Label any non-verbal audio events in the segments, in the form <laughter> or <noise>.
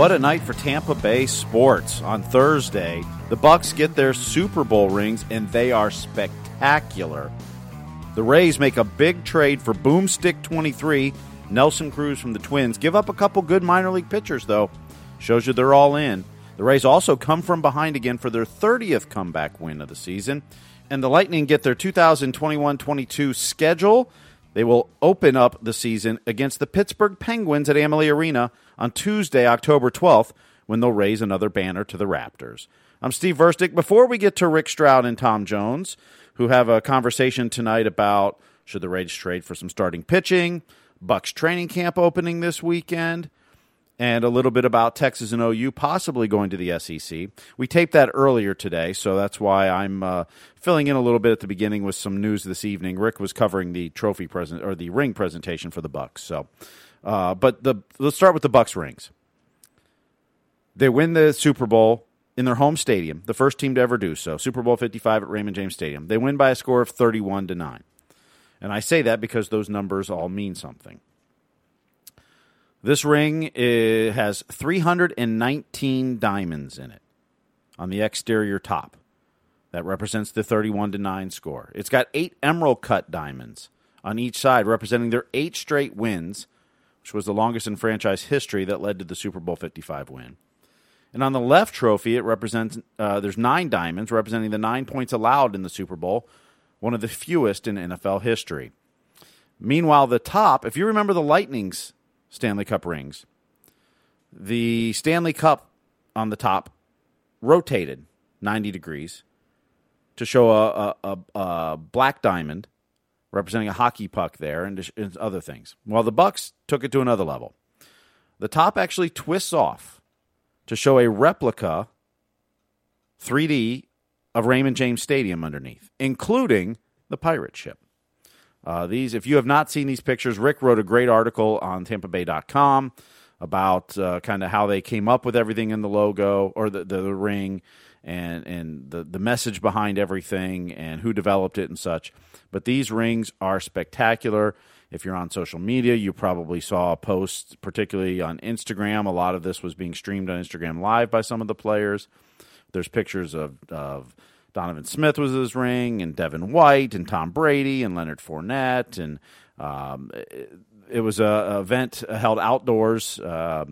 What a night for Tampa Bay sports. On Thursday, the Bucks get their Super Bowl rings and they are spectacular. The Rays make a big trade for Boomstick 23, Nelson Cruz from the Twins. Give up a couple good minor league pitchers though. Shows you they're all in. The Rays also come from behind again for their 30th comeback win of the season. And the Lightning get their 2021-22 schedule. They will open up the season against the Pittsburgh Penguins at Amalie Arena on Tuesday, October 12th, when they'll raise another banner to the Raptors. I'm Steve Versnick. Before we get to Rick Stroud and Tom Jones, who have a conversation tonight about should the Rays trade for some starting pitching, Bucks training camp opening this weekend, and a little bit about Texas and OU possibly going to the SEC. We taped that earlier today, so that's why I'm uh, filling in a little bit at the beginning with some news this evening. Rick was covering the trophy present or the ring presentation for the Bucks. So, uh, but the let's start with the Bucks rings. They win the Super Bowl in their home stadium, the first team to ever do so. Super Bowl 55 at Raymond James Stadium. They win by a score of 31 to 9. And I say that because those numbers all mean something. This ring is, has 319 diamonds in it on the exterior top. That represents the 31 to 9 score. It's got eight emerald cut diamonds on each side, representing their eight straight wins, which was the longest in franchise history that led to the Super Bowl 55 win. And on the left trophy, it represents uh, there's nine diamonds, representing the nine points allowed in the Super Bowl, one of the fewest in NFL history. Meanwhile, the top, if you remember the Lightning's Stanley Cup rings. The Stanley Cup on the top rotated 90 degrees to show a, a, a, a black diamond representing a hockey puck there and, and other things. Well, the Bucks took it to another level. The top actually twists off to show a replica 3D of Raymond James Stadium underneath, including the pirate ship. Uh, these, if you have not seen these pictures, Rick wrote a great article on TampaBay.com about uh, kind of how they came up with everything in the logo or the, the, the ring and and the, the message behind everything and who developed it and such. But these rings are spectacular. If you're on social media, you probably saw posts, particularly on Instagram. A lot of this was being streamed on Instagram Live by some of the players. There's pictures of, of Donovan Smith was his ring, and Devin White, and Tom Brady, and Leonard Fournette, and um, it, it, was a, event held outdoors. Uh,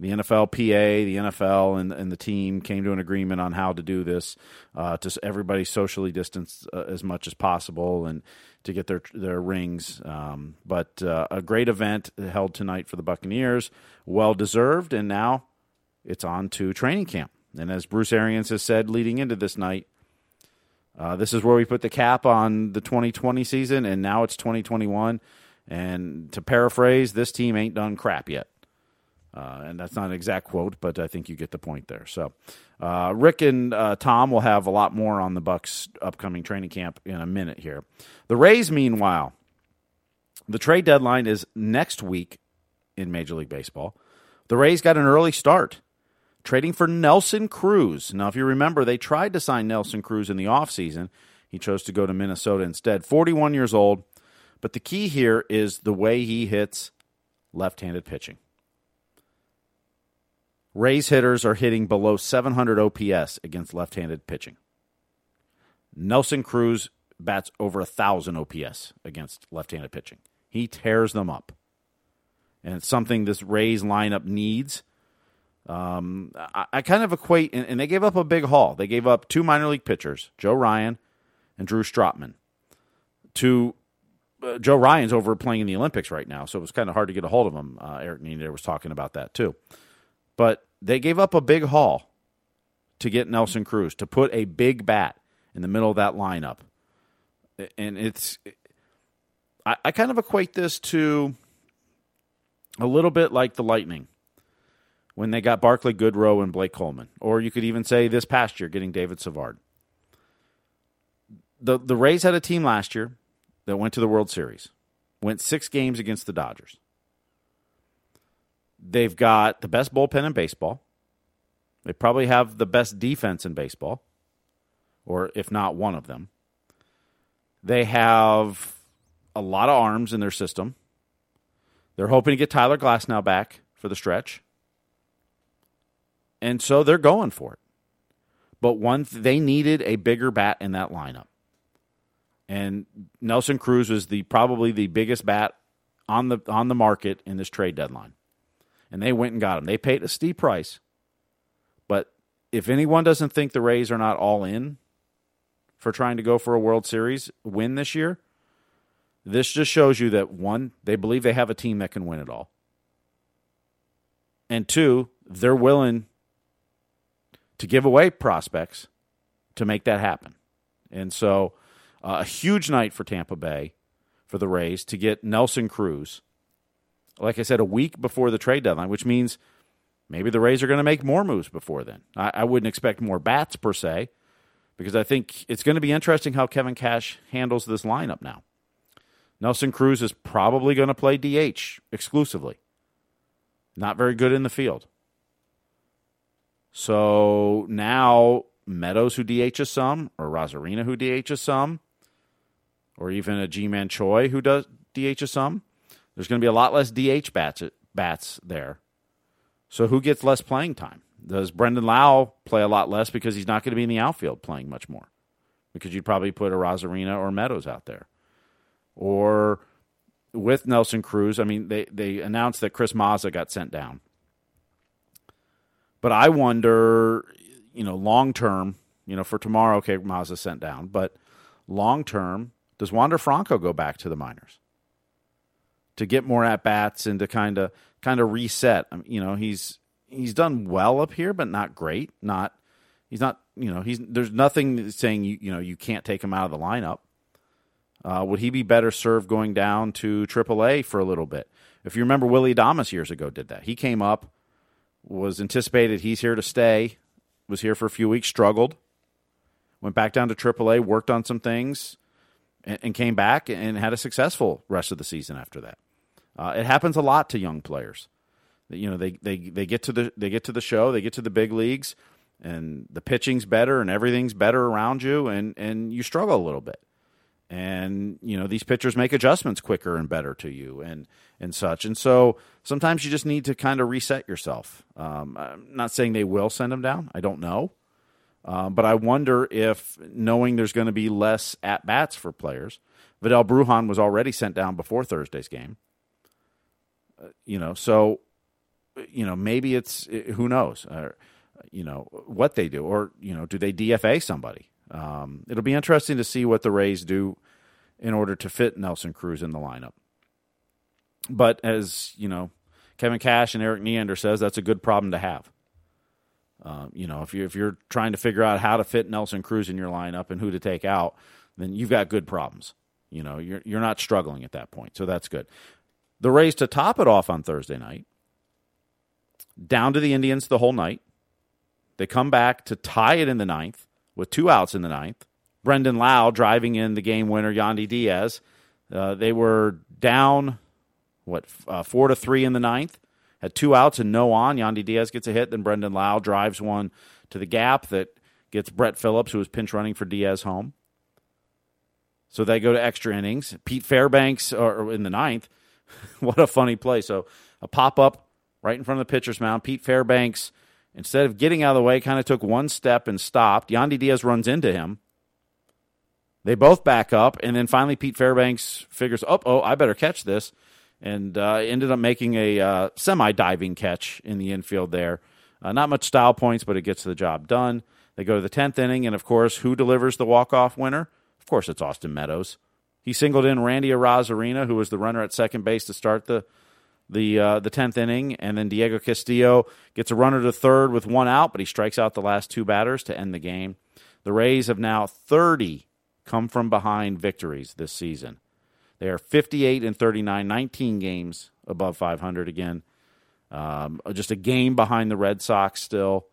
the NFL, PA, the NFL, and, and, the team came to an agreement on how to do this uh, to everybody socially distanced uh, as much as possible and to get their their rings. Um, but uh, a great event held tonight for the Buccaneers, well deserved, and now it's on to training camp. And as Bruce Arians has said leading into this night, uh, this is where we put the cap on the 2020 season, and now it's 2021. And to paraphrase, this team ain't done crap yet. Uh, and that's not an exact quote, but I think you get the point there. So, uh, Rick and uh, Tom will have a lot more on the Bucks' upcoming training camp in a minute here. The Rays, meanwhile, the trade deadline is next week in Major League Baseball. The Rays got an early start trading for Nelson Cruz. Now, if you remember, they tried to sign Nelson Cruz in the offseason. He chose to go to Minnesota instead. 41 years old. But the key here is the way he hits left handed pitching. Rays hitters are hitting below 700 OPS against left handed pitching. Nelson Cruz bats over 1,000 OPS against left handed pitching. He tears them up. And it's something this Rays lineup needs um, I, I, kind of equate, and, and, they gave up a big haul. They gave up two minor league pitchers, Joe Ryan and Drew Strotman. To uh, Joe Ryan's over playing in the Olympics right now, so it was kind of hard to get a hold of him. Uh, Erik Neander was talking about that too. But they gave up a big haul to get Nelson Cruz to put a big bat in the middle of that lineup, and it's I, I kind of equate this to a little bit like the Lightning when they got Barclay Goodrow and Blake Coleman, or you could even say this past year getting David Savard. The the Rays had a team last year that went to the World Series, went six games against the Dodgers. They've got the best bullpen in baseball. They probably have the best defense in baseball, or if not one of them. They have a lot of arms in their system. They're hoping to get Tyler Glasnow back for the stretch. And so they're going for it. But one they needed a bigger bat in that lineup. And Nelson Cruz was the probably the biggest bat on the on the market in this trade deadline. And they went and got him. They paid a steep price. But if anyone doesn't think the Rays are not all in for trying to go for a World Series win this year, this just shows you that one, they believe they have a team that can win it all. And two, they're willing to give away prospects to make that happen. And so, uh, a huge night for Tampa Bay for the Rays to get Nelson Cruz. Like I said, a week before the trade deadline, which means maybe the Rays are going to make more moves before then. I, I wouldn't expect more bats per se, because I think it's going to be interesting how Kevin Cash handles this lineup now. Nelson Cruz is probably going to play DH exclusively. Not very good in the field. So now Meadows, who DHs some, or Arozarena, who DHs some, or even a Ji-Man Choi, who does DHs some, there's going to be a lot less DH bats, bats there. So who gets less playing time? Does Brandon Lowe play a lot less because he's not going to be in the outfield playing much more? Because you'd probably put Arozarena or Meadows out there. Or with Nelson Cruz, I mean, they, they announced that Chris Mazza got sent down. But I wonder, you know, long term, you know, for tomorrow, okay, Mazza sent down, but long term, does Wander Franco go back to the minors to get more at bats and to kind of kind of reset? I mean, you know, he's he's done well up here, but not great. Not he's not you know he's there's nothing saying you you know you can't take him out of the lineup. Uh, would he be better served going down to AAA for a little bit? If you remember, Willy Adames years ago did that. He came up was anticipated he's here to stay, was here for a few weeks, struggled, went back down to AAA, worked on some things, and, and came back and had a successful rest of the season after that. Uh, it happens a lot to young players. You know, they, they, they get to the they get to the show, they get to the big leagues, and the pitching's better and everything's better around you, and, and you struggle a little bit and you know these pitchers make adjustments quicker and better to you and and such. And so sometimes you just need to kind of reset yourself. Um, i'm not saying they will send them down. I don't know. Um, but i wonder if knowing there's going to be less at bats for players Vidal Brujan was already sent down before thursday's game. Uh, you know so you know maybe it's who knows? Uh, you know what they do. Or you know do they dfa somebody um, it'll be interesting to see what the Rays do in order to fit Nelson Cruz in the lineup. But as you know, Kevin Cash and Erik Neander says that's a good problem to have. Uh, you know, if you if you're trying to figure out how to fit Nelson Cruz in your lineup and who to take out, then you've got good problems. You know, you're you're not struggling at that point, so that's good. The Rays to top it off on Thursday night, down to the Indians the whole night. They come back to tie it in the ninth with two outs in the ninth. Brandon Lowe driving in the game winner, Yandy Diaz. Uh, they were down, what, uh, four to three in the ninth. Had two outs and no on. Yandy Diaz gets a hit. Then Brandon Lowe drives one to the gap that gets Brett Phillips, who was pinch running for Diaz, home. So they go to extra innings. Pete Fairbanks or in the ninth. <laughs> what a funny play. So a pop up right in front of the pitcher's mound. Pete Fairbanks Instead of getting out of the way, kind of took one step and stopped. Yandy Diaz runs into him. They both back up, and then finally Pete Fairbanks figures, oh, oh, I better catch this, and uh, ended up making a uh, semi diving catch in the infield there. Uh, not much style points, but it gets the job done. They go to the 10th inning, and of course, who delivers the walk off winner? Of course, it's Austin Meadows. He singled in Randy Arozarena, who was the runner at second base to start the the uh, the tenth inning, and then Diego Castillo gets a runner to third with one out, but he strikes out the last two batters to end the game. The Rays have now thirty come from behind victories this season. They are 58 and 39, 19 games above 500 again. Um, just a game behind the Red Sox still.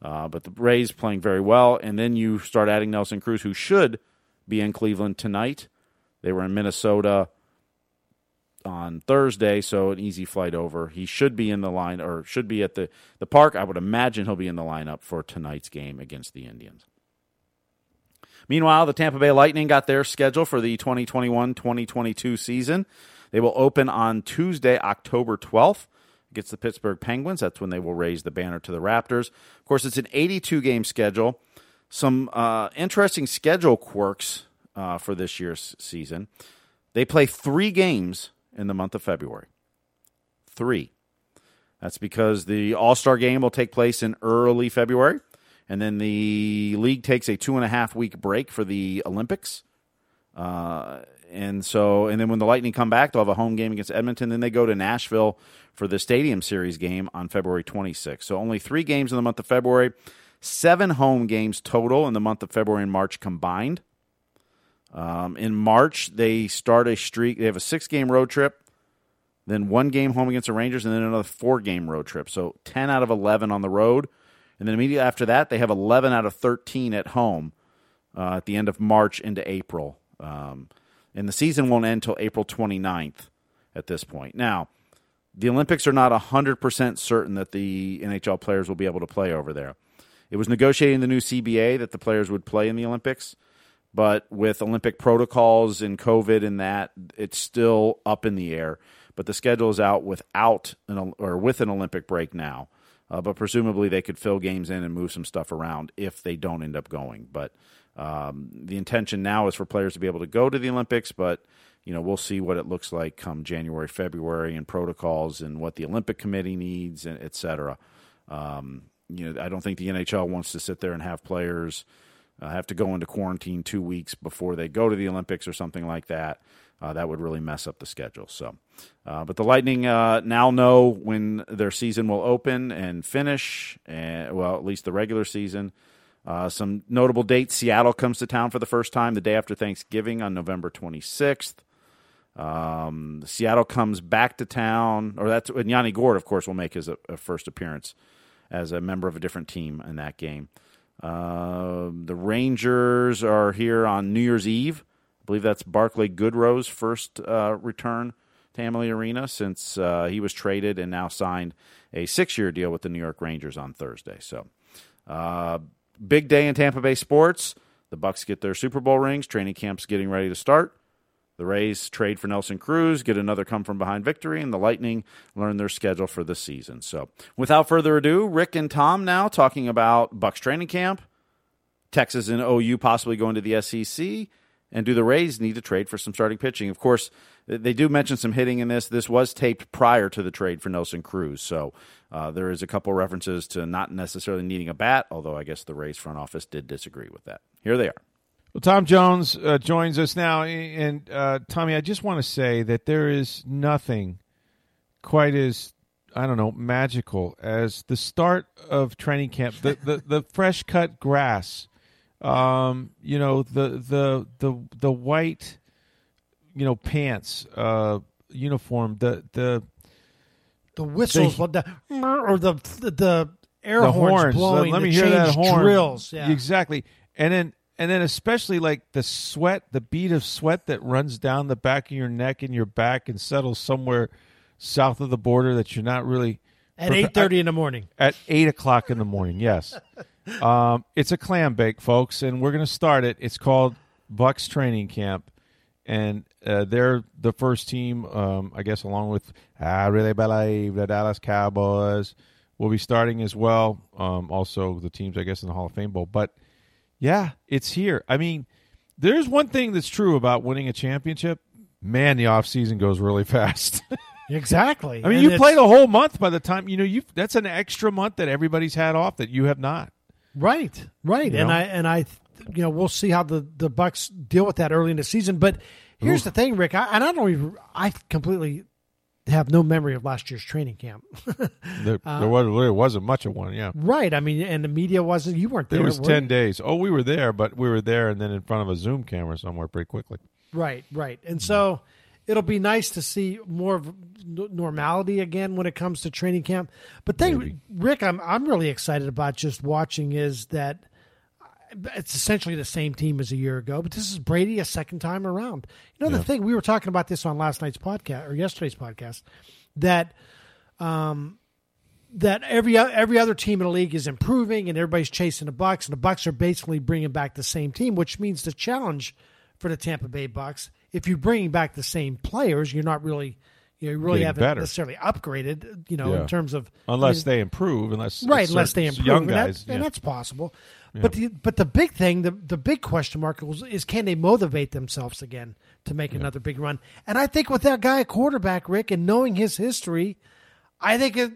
Uh, but the Rays playing very well. And then you start adding Nelson Cruz, who should be in Cleveland tonight. They were in Minnesota on Thursday, so an easy flight over. He should be in the line or should be at the, the park. I would imagine he'll be in the lineup for tonight's game against the Indians. Meanwhile, the Tampa Bay Lightning got their schedule for the 2021 2022 season. They will open on Tuesday, October 12th against the Pittsburgh Penguins. That's when they will raise the banner to the Raptors. Of course, it's an 82 game schedule. Some uh, interesting schedule quirks uh, for this year's season. They play three games in the month of February. Three. That's because the All Star game will take place in early February, and then the league takes a two and a half week break for the Olympics. Uh, and so, and then when the Lightning come back, they'll have a home game against Edmonton. Then they go to Nashville for the Stadium Series game on February 26th. So only three games in the month of February, seven home games total in the month of February and March combined. Um, in March, they start a streak. They have a six game road trip, then one game home against the Rangers, and then another four game road trip. So 10 out of 11 on the road. And then immediately after that, they have 11 out of 13 at home uh, at the end of March into April. Um, and the season won't end until April 29th at this point. Now, the Olympics are not 100% certain that the NHL players will be able to play over there. It was negotiating the new CBA that the players would play in the Olympics, but with Olympic protocols and COVID and that, it's still up in the air. But the schedule is out without an or with an Olympic break now. Uh, but presumably they could fill games in and move some stuff around if they don't end up going. But um, the intention now is for players to be able to go to the Olympics, but you know we'll see what it looks like come January, February, and protocols and what the Olympic Committee needs, and et cetera. Um, you know, I don't think the NHL wants to sit there and have players uh, have to go into quarantine two weeks before they go to the Olympics or something like that. Uh, that would really mess up the schedule. So, uh, but the Lightning uh, now know when their season will open and finish, and well, at least the regular season. Uh, some notable dates: Seattle comes to town for the first time the day after Thanksgiving on November 26th. Um, Seattle comes back to town, or that's and Yanni Gourde, of course, will make his uh, first appearance as a member of a different team in that game. Uh, the Rangers are here on New Year's Eve. I believe that's Barclay Goodrow's first uh, return to Amalie Arena since uh, he was traded and now signed a six-year deal with the New York Rangers on Thursday. So, uh, big day in Tampa Bay sports. The Bucks get their Super Bowl rings. Training camp's getting ready to start. The Rays trade for Nelson Cruz, get another come from behind victory, and the Lightning learn their schedule for the season. So, without further ado, Rick and Tom now talking about Bucks training camp, Texas and OU possibly going to the SEC, and do the Rays need to trade for some starting pitching? Of course, they do mention some hitting in this. This was taped prior to the trade for Nelson Cruz, so uh, there is a couple references to not necessarily needing a bat, although I guess the Rays front office did disagree with that. Here they are. Well, Tom Jones uh, joins us now, and uh, Tommy, I just want to say that there is nothing quite as I don't know magical as the start of training camp. The the, the <laughs> fresh cut grass, um, you know the the the the white, you know pants, uh, uniform, the the the whistles, the, the, or the the air the horns, horns. blowing. let me the hear that horn. Drills, yeah. exactly, and then and then especially like the sweat, the bead of sweat that runs down the back of your neck and your back and settles somewhere south of the border that you're not really at eight thirty in the morning. At eight o'clock in the morning, yes. <laughs> um, it's a clam bake, folks, and we're going to start it. It's called Bucks Training Camp, and uh, they're the first team, um, I guess, along with I really believe the Dallas Cowboys will be starting as well. Um, also, the teams, I guess, in the Hall of Fame Bowl, but yeah, it's here. I mean, there's one thing that's true about winning a championship. Man, the off season goes really <laughs> fast. exactly. I mean, and you played a whole month by the time you know you. That's an extra month that everybody's had off that you have not. Right, right, You and know? I and I, you know, we'll see how the the Bucks deal with that early in the season. But here's the thing, Rick, I, and I don't even, I completely have no memory of last year's training camp. <laughs> There, there uh, was there wasn't much of one. Yeah, right. I mean, and the media wasn't. You weren't there. It was were ten you? days. Oh, we were there, but we were there and then in front of a Zoom camera somewhere pretty quickly. Right, right. And mm. so it'll be nice to see more of normality again when it comes to training camp. But thing, Rick, I'm I'm really excited about just watching is that it's essentially the same team as a year ago, but this is Brady a second time around. You know, the thing we were talking about this on last night's podcast or yesterday's podcast that um that every every other team in the league is improving and everybody's chasing the Bucks and the Bucks are basically bringing back the same team, which means the challenge for the Tampa Bay Bucks if you're bringing back the same players, you're not really you, know, you really haven't better. necessarily upgraded, you know, Yeah. in terms of Unless I mean, they improve, unless right, unless they improve, young and, guys. that- and yeah. that's possible. But the but the big thing, the the big question mark was, is can they motivate themselves again to make another big run? And I think with that guy at quarterback, Rick, and knowing his history, I think it,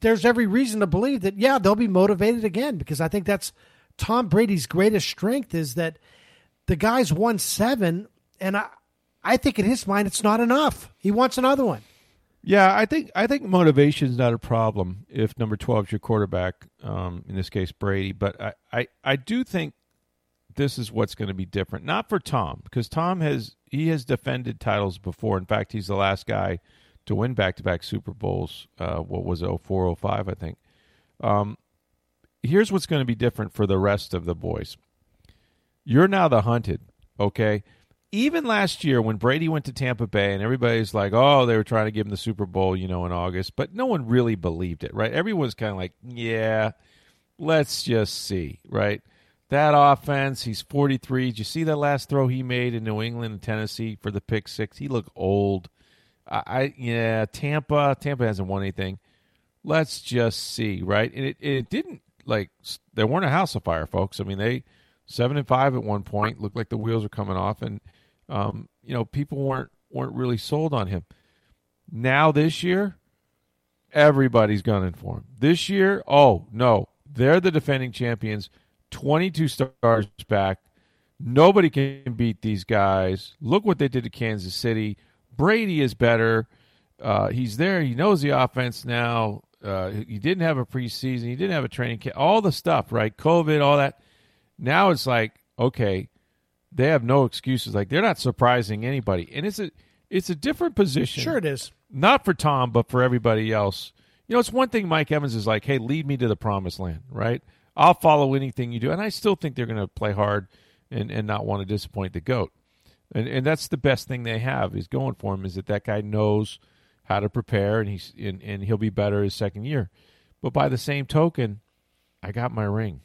there's every reason to believe that yeah they'll be motivated again because I think that's Tom Brady's greatest strength is that the guy's won seven, and I I think in his mind it's not enough. He wants another one. Yeah, I think I think motivation's not a problem if number twelve is your quarterback. Um, in this case, Brady. But I, I, I do think this is what's going to be different. Not for Tom because Tom has he has defended titles before. In fact, he's the last guy to win back to back Super Bowls. Uh, what was it, 04, 05, I think. Um, here's what's going to be different for the rest of the boys. You're now the hunted, okay? Even last year when Brady went to Tampa Bay and everybody's like, oh, they were trying to give him the Super Bowl, you know, in August, but no one really believed it, right? Everyone's kind of like, yeah, let's just see, right? That offense, he's 43. Did you see that last throw he made in New England and Tennessee for the pick six? He looked old. I, I yeah, Tampa, Tampa hasn't won anything. Let's just see, right? And it, it didn't like they weren't a house of fire, folks. I mean, they seven and five at one point looked like the wheels were coming off, and um, you know people weren't weren't really sold on him. Now this year, everybody's gunning for him. This year, oh no, they're the defending champions. Twenty-two stars back. Nobody can beat these guys. Look what they did to Kansas City. Brady is better. Uh, he's there. He knows the offense now. Uh, he didn't have a preseason. He didn't have a training camp. All the stuff, right? COVID, all that. Now it's like, okay, they have no excuses. Like they're not surprising anybody, and it's a it's a different position. Sure, it is. Not for Tom, but for everybody else. You know, it's one thing Mike Evans is like, hey, lead me to the promised land, right? I'll follow anything you do. And I still think they're going to play hard and, and not want to disappoint the GOAT. And, and that's the best thing they have is going for him is that that guy knows how to prepare and he's and, and he'll be better his second year. But by the same token, I got my ring.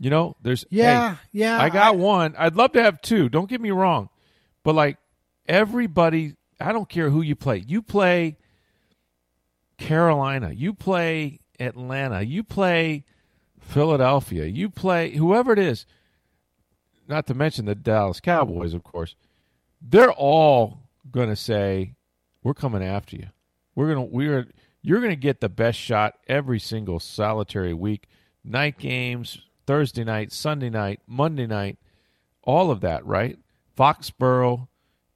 You know, there's Yeah, hey, yeah, I got I- one. I'd love to have two. Don't get me wrong, but like everybody, I don't care who you play. You play Carolina. You play Atlanta. You play Philadelphia. You play whoever it is. Not to mention the Dallas Cowboys, of course. They're all going to say, "We're coming after you. We're to we're you're going to get the best shot every single solitary week. Night games, Thursday night, Sunday night, Monday night, all of that, right? Foxborough,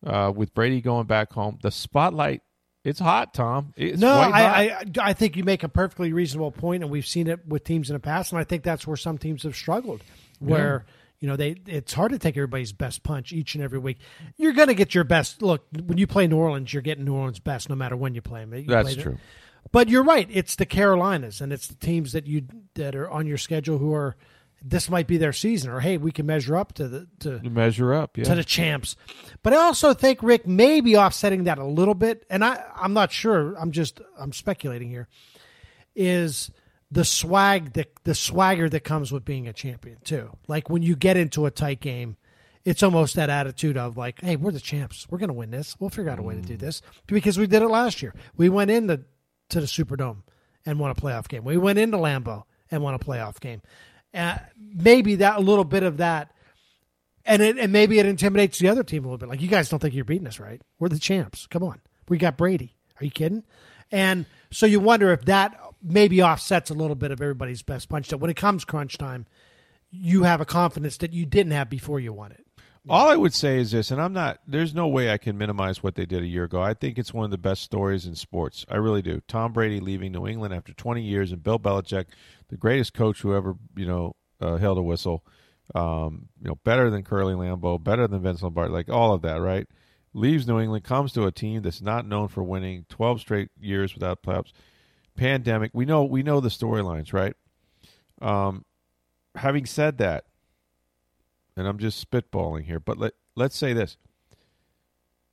uh, with Brady going back home. The spotlight, it's hot, Tom. It's no, hot. I, I I think you make a perfectly reasonable point, and we've seen it with teams in the past, and I think that's where some teams have struggled, where you know they it's hard to take everybody's best punch each and every week. You're going to get your best. Look, when you play New Orleans, you're getting New Orleans best, no matter when you play them. You That's play them. true. But you're right. It's the Carolinas, and it's the teams that you that are on your schedule who are. This might be their season, or hey, we can measure up to the to You measure up, yeah. to the champs. But I also think Rick may be offsetting that a little bit, and I I'm not sure. I'm just I'm speculating here. Is the swag the the swagger that comes with being a champion too? Like when you get into a tight game, it's almost that attitude of like, hey, we're the champs. We're going to win this. We'll figure out a way to do mm. this because we did it last year. We went into to the Superdome and won a playoff game. We went into Lambeau and won a playoff game. Uh, maybe that a little bit of that and it, and maybe it intimidates the other team a little bit. Like you guys don't think you're beating us, right? We're the champs. Come on, we got Brady. Are you kidding? And so you wonder if that maybe offsets a little bit of everybody's best punch. That when it comes crunch time, you have a confidence that you didn't have before you won it. All I would say is this, and I'm not. There's no way I can minimize what they did a year ago. I think it's one of the best stories in sports. I really do. Tom Brady leaving New England after 20 years, and Bill Belichick, the greatest coach who ever you know uh, held a whistle. Um, you know, better than Curly Lambeau, better than Vince Lombardi, like all of that, right? leaves New England, comes to a team that's not known for winning, 12 straight years without playoffs, pandemic. We know we know the storylines, right? Um, having said that, and I'm just spitballing here, but let let's say this: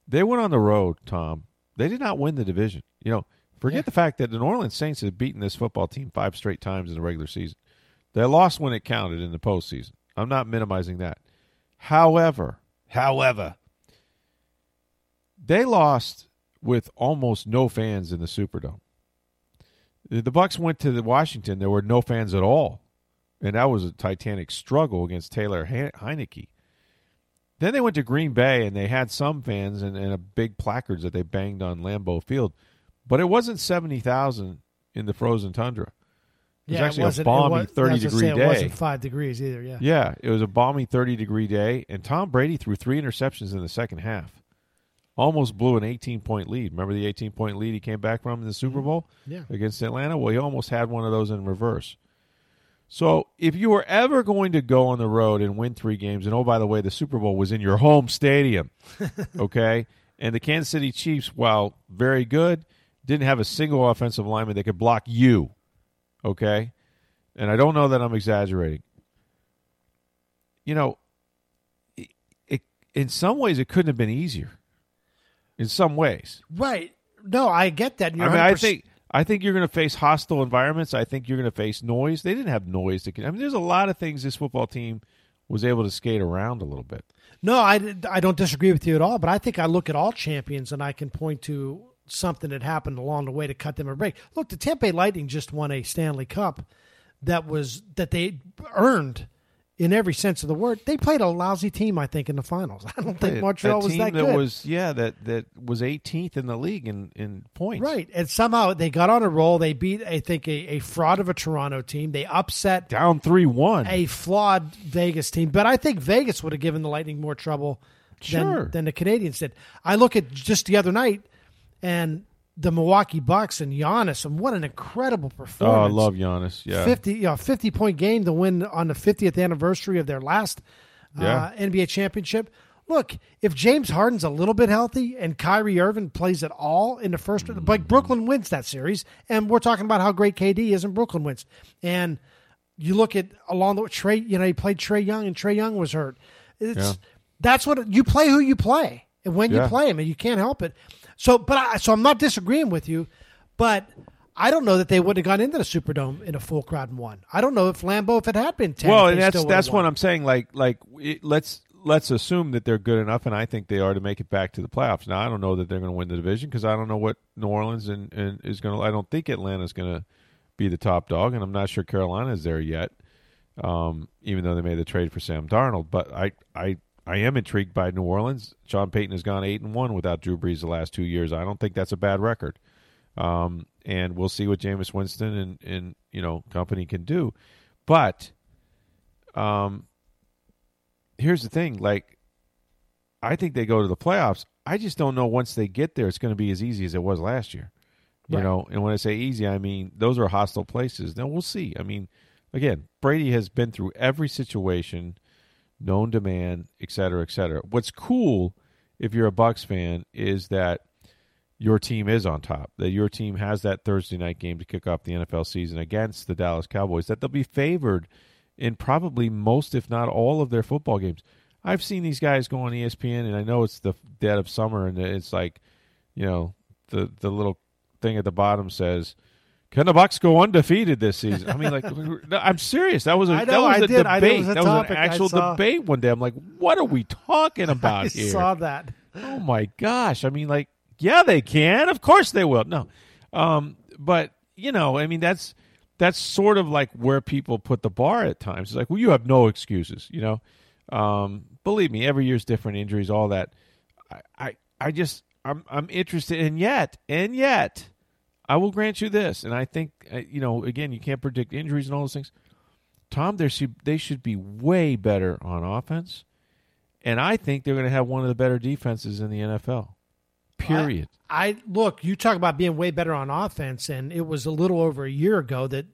they went on the road, Tom. They did not win the division. You know, forget Yeah. the fact that the New Orleans Saints have beaten this football team five straight times in the regular season. They lost when it counted in the postseason. I'm not minimizing that. However, however, they lost with almost no fans in the Superdome. The Bucks went to the Washington. There were no fans at all, and that was a titanic struggle against Taylor He- Heineke. Then they went to Green Bay, and they had some fans and, and a big placards that they banged on Lambeau Field, but it wasn't seventy thousand in the frozen tundra. It was actually a wasn't- it balmy was- thirty degree say day. It wasn't five degrees either. Yeah. Yeah, it was a balmy 30 degree day, and Tom Brady threw three interceptions in the second half. Almost blew an 18 point lead. Remember the 18 point lead he came back from in the mm-hmm. Super Bowl Yeah. against Atlanta? Well, he almost had one of those in reverse. So if you were ever going to go on the road and win three games, and oh, by the way, the Super Bowl was in your home stadium, <laughs> okay? And the Kansas City Chiefs, while very good, didn't have a single offensive lineman that could block you, okay? And I don't know that I'm exaggerating. You know, it, it, in some ways, it couldn't have been easier. In some ways, Right. No, I get that. I mean, I 100% think I think you're going to face hostile environments. I think you're going to face noise. They didn't have noise. To, I mean, there's a lot of things this football team was able to skate around a little bit. No, I, I don't disagree with you at all, but I think I look at all champions and I can point to something that happened along the way to cut them a break. Look, the Tampa Bay Lightning just won a Stanley Cup that was that they earned in every sense of the word. They played a lousy team, I think, in the finals. <laughs> I don't think Montreal that was that that good. was yeah that that was 18th in the league in in points. Right. And somehow they got on a roll. They beat, I think, a, a fraud of a Toronto team. They upset down three one. a flawed Vegas team. But I think Vegas would have given the Lightning more trouble Sure. than, than the Canadiens did. I look at just the other night and the Milwaukee Bucks and Giannis, and what an incredible performance! Oh, I love Giannis. Yeah, 50, you know, 50 point game to win on the 50th anniversary of their last uh, Yeah. NBA championship. Look, if James Harden's a little bit healthy and Kyrie Irving plays at all in the first, like Brooklyn wins that series, and we're talking about how great KD is, and Brooklyn wins. And you look at along the Trey, you know, he played Trae Young, and Trae Young was hurt. It's Yeah. that's what you play who you play, and when you play him, and you can't help it. So, but I, so I'm not disagreeing with you, but I don't know that they would have gone into the Superdome in a full crowd and won. I don't know if Lambeau, if it had been ten, well, and that's that's what. I'm saying. Like like it, let's let's assume that they're good enough, and I think they are to make it back to the playoffs. Now I don't know that they're going to win the division because I don't know what New Orleans and, and is going to. I don't think Atlanta's going to be the top dog, and I'm not sure Carolina is there yet. Um, even though they made the trade for Sam Darnold, but I I. I am intrigued by New Orleans. Sean Payton has gone eight and one without Drew Brees the last two years. I don't think that's a bad record. Um, and we'll see what Jameis Winston and, and you know company can do. But um, here's the thing: like, I think they go to the playoffs. I just don't know once they get there, it's going to be as easy as it was last year. You Right. know, and when I say easy, I mean those are hostile places. Now we'll see. I mean, again, Brady has been through every situation known demand, et cetera, et cetera. What's cool if you're a Bucks fan is that your team is on top. That your team has that Thursday night game to kick off the NFL season against the Dallas Cowboys. That they'll be favored in probably most, if not all, of their football games. I've seen these guys go on ESPN, and I know it's the dead of summer, and it's like, you know, the the little thing at the bottom says. Can the Bucks go undefeated this season? I mean, like, <laughs> I'm serious. That was a I that was I a did. Know debate. was a that was an actual debate one day. I'm like, what are we talking <laughs> about I here? saw that. Oh my gosh! I mean, like, yeah, they can. Of course they will. No, um, but you know, I mean, that's that's sort of like where people put the bar at times. It's like, well, you have no excuses. You know, um, believe me, every year's different injuries, all that. I, I, I just, I'm, I'm interested, and yet, and yet, I will grant you this, and I think, uh, you know, again, you can't predict injuries and all those things. Tom, there should they should be way better on offense, and I think they're going to have one of the better defenses in the NFL. Period. I look, you talk about being way better on offense, and it was a little over a year ago that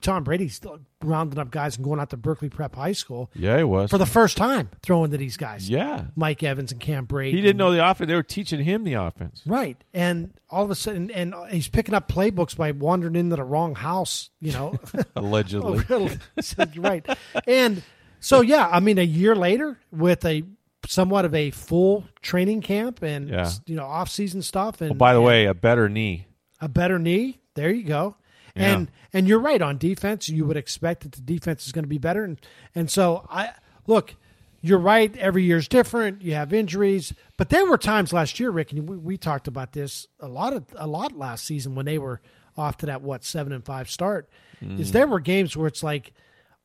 Tom Brady's rounding up guys and going out to Berkeley Prep High School Yeah, it was. for the first time, throwing to these guys. yeah. Mike Evans and Cam Brate. He didn't know the offense. They were teaching him the offense. Right. And all of a sudden, and he's picking up playbooks by wandering into the wrong house, you know. <laughs> Allegedly. <laughs> <laughs> Right. And so, yeah, I mean, a year later with a somewhat of a full training camp and, Yeah. you know, off season stuff. And Oh, by the and way, a better knee. a better knee. There you go. Yeah. And and you're right on defense. You would expect that the defense is going to be better. And and so I look, you're right. Every year's different. You have injuries, but there were times last year, Rick, and we, we talked about this a lot of a lot last season when they were off to that what seven and five start. Mm. Is there were games where it's like.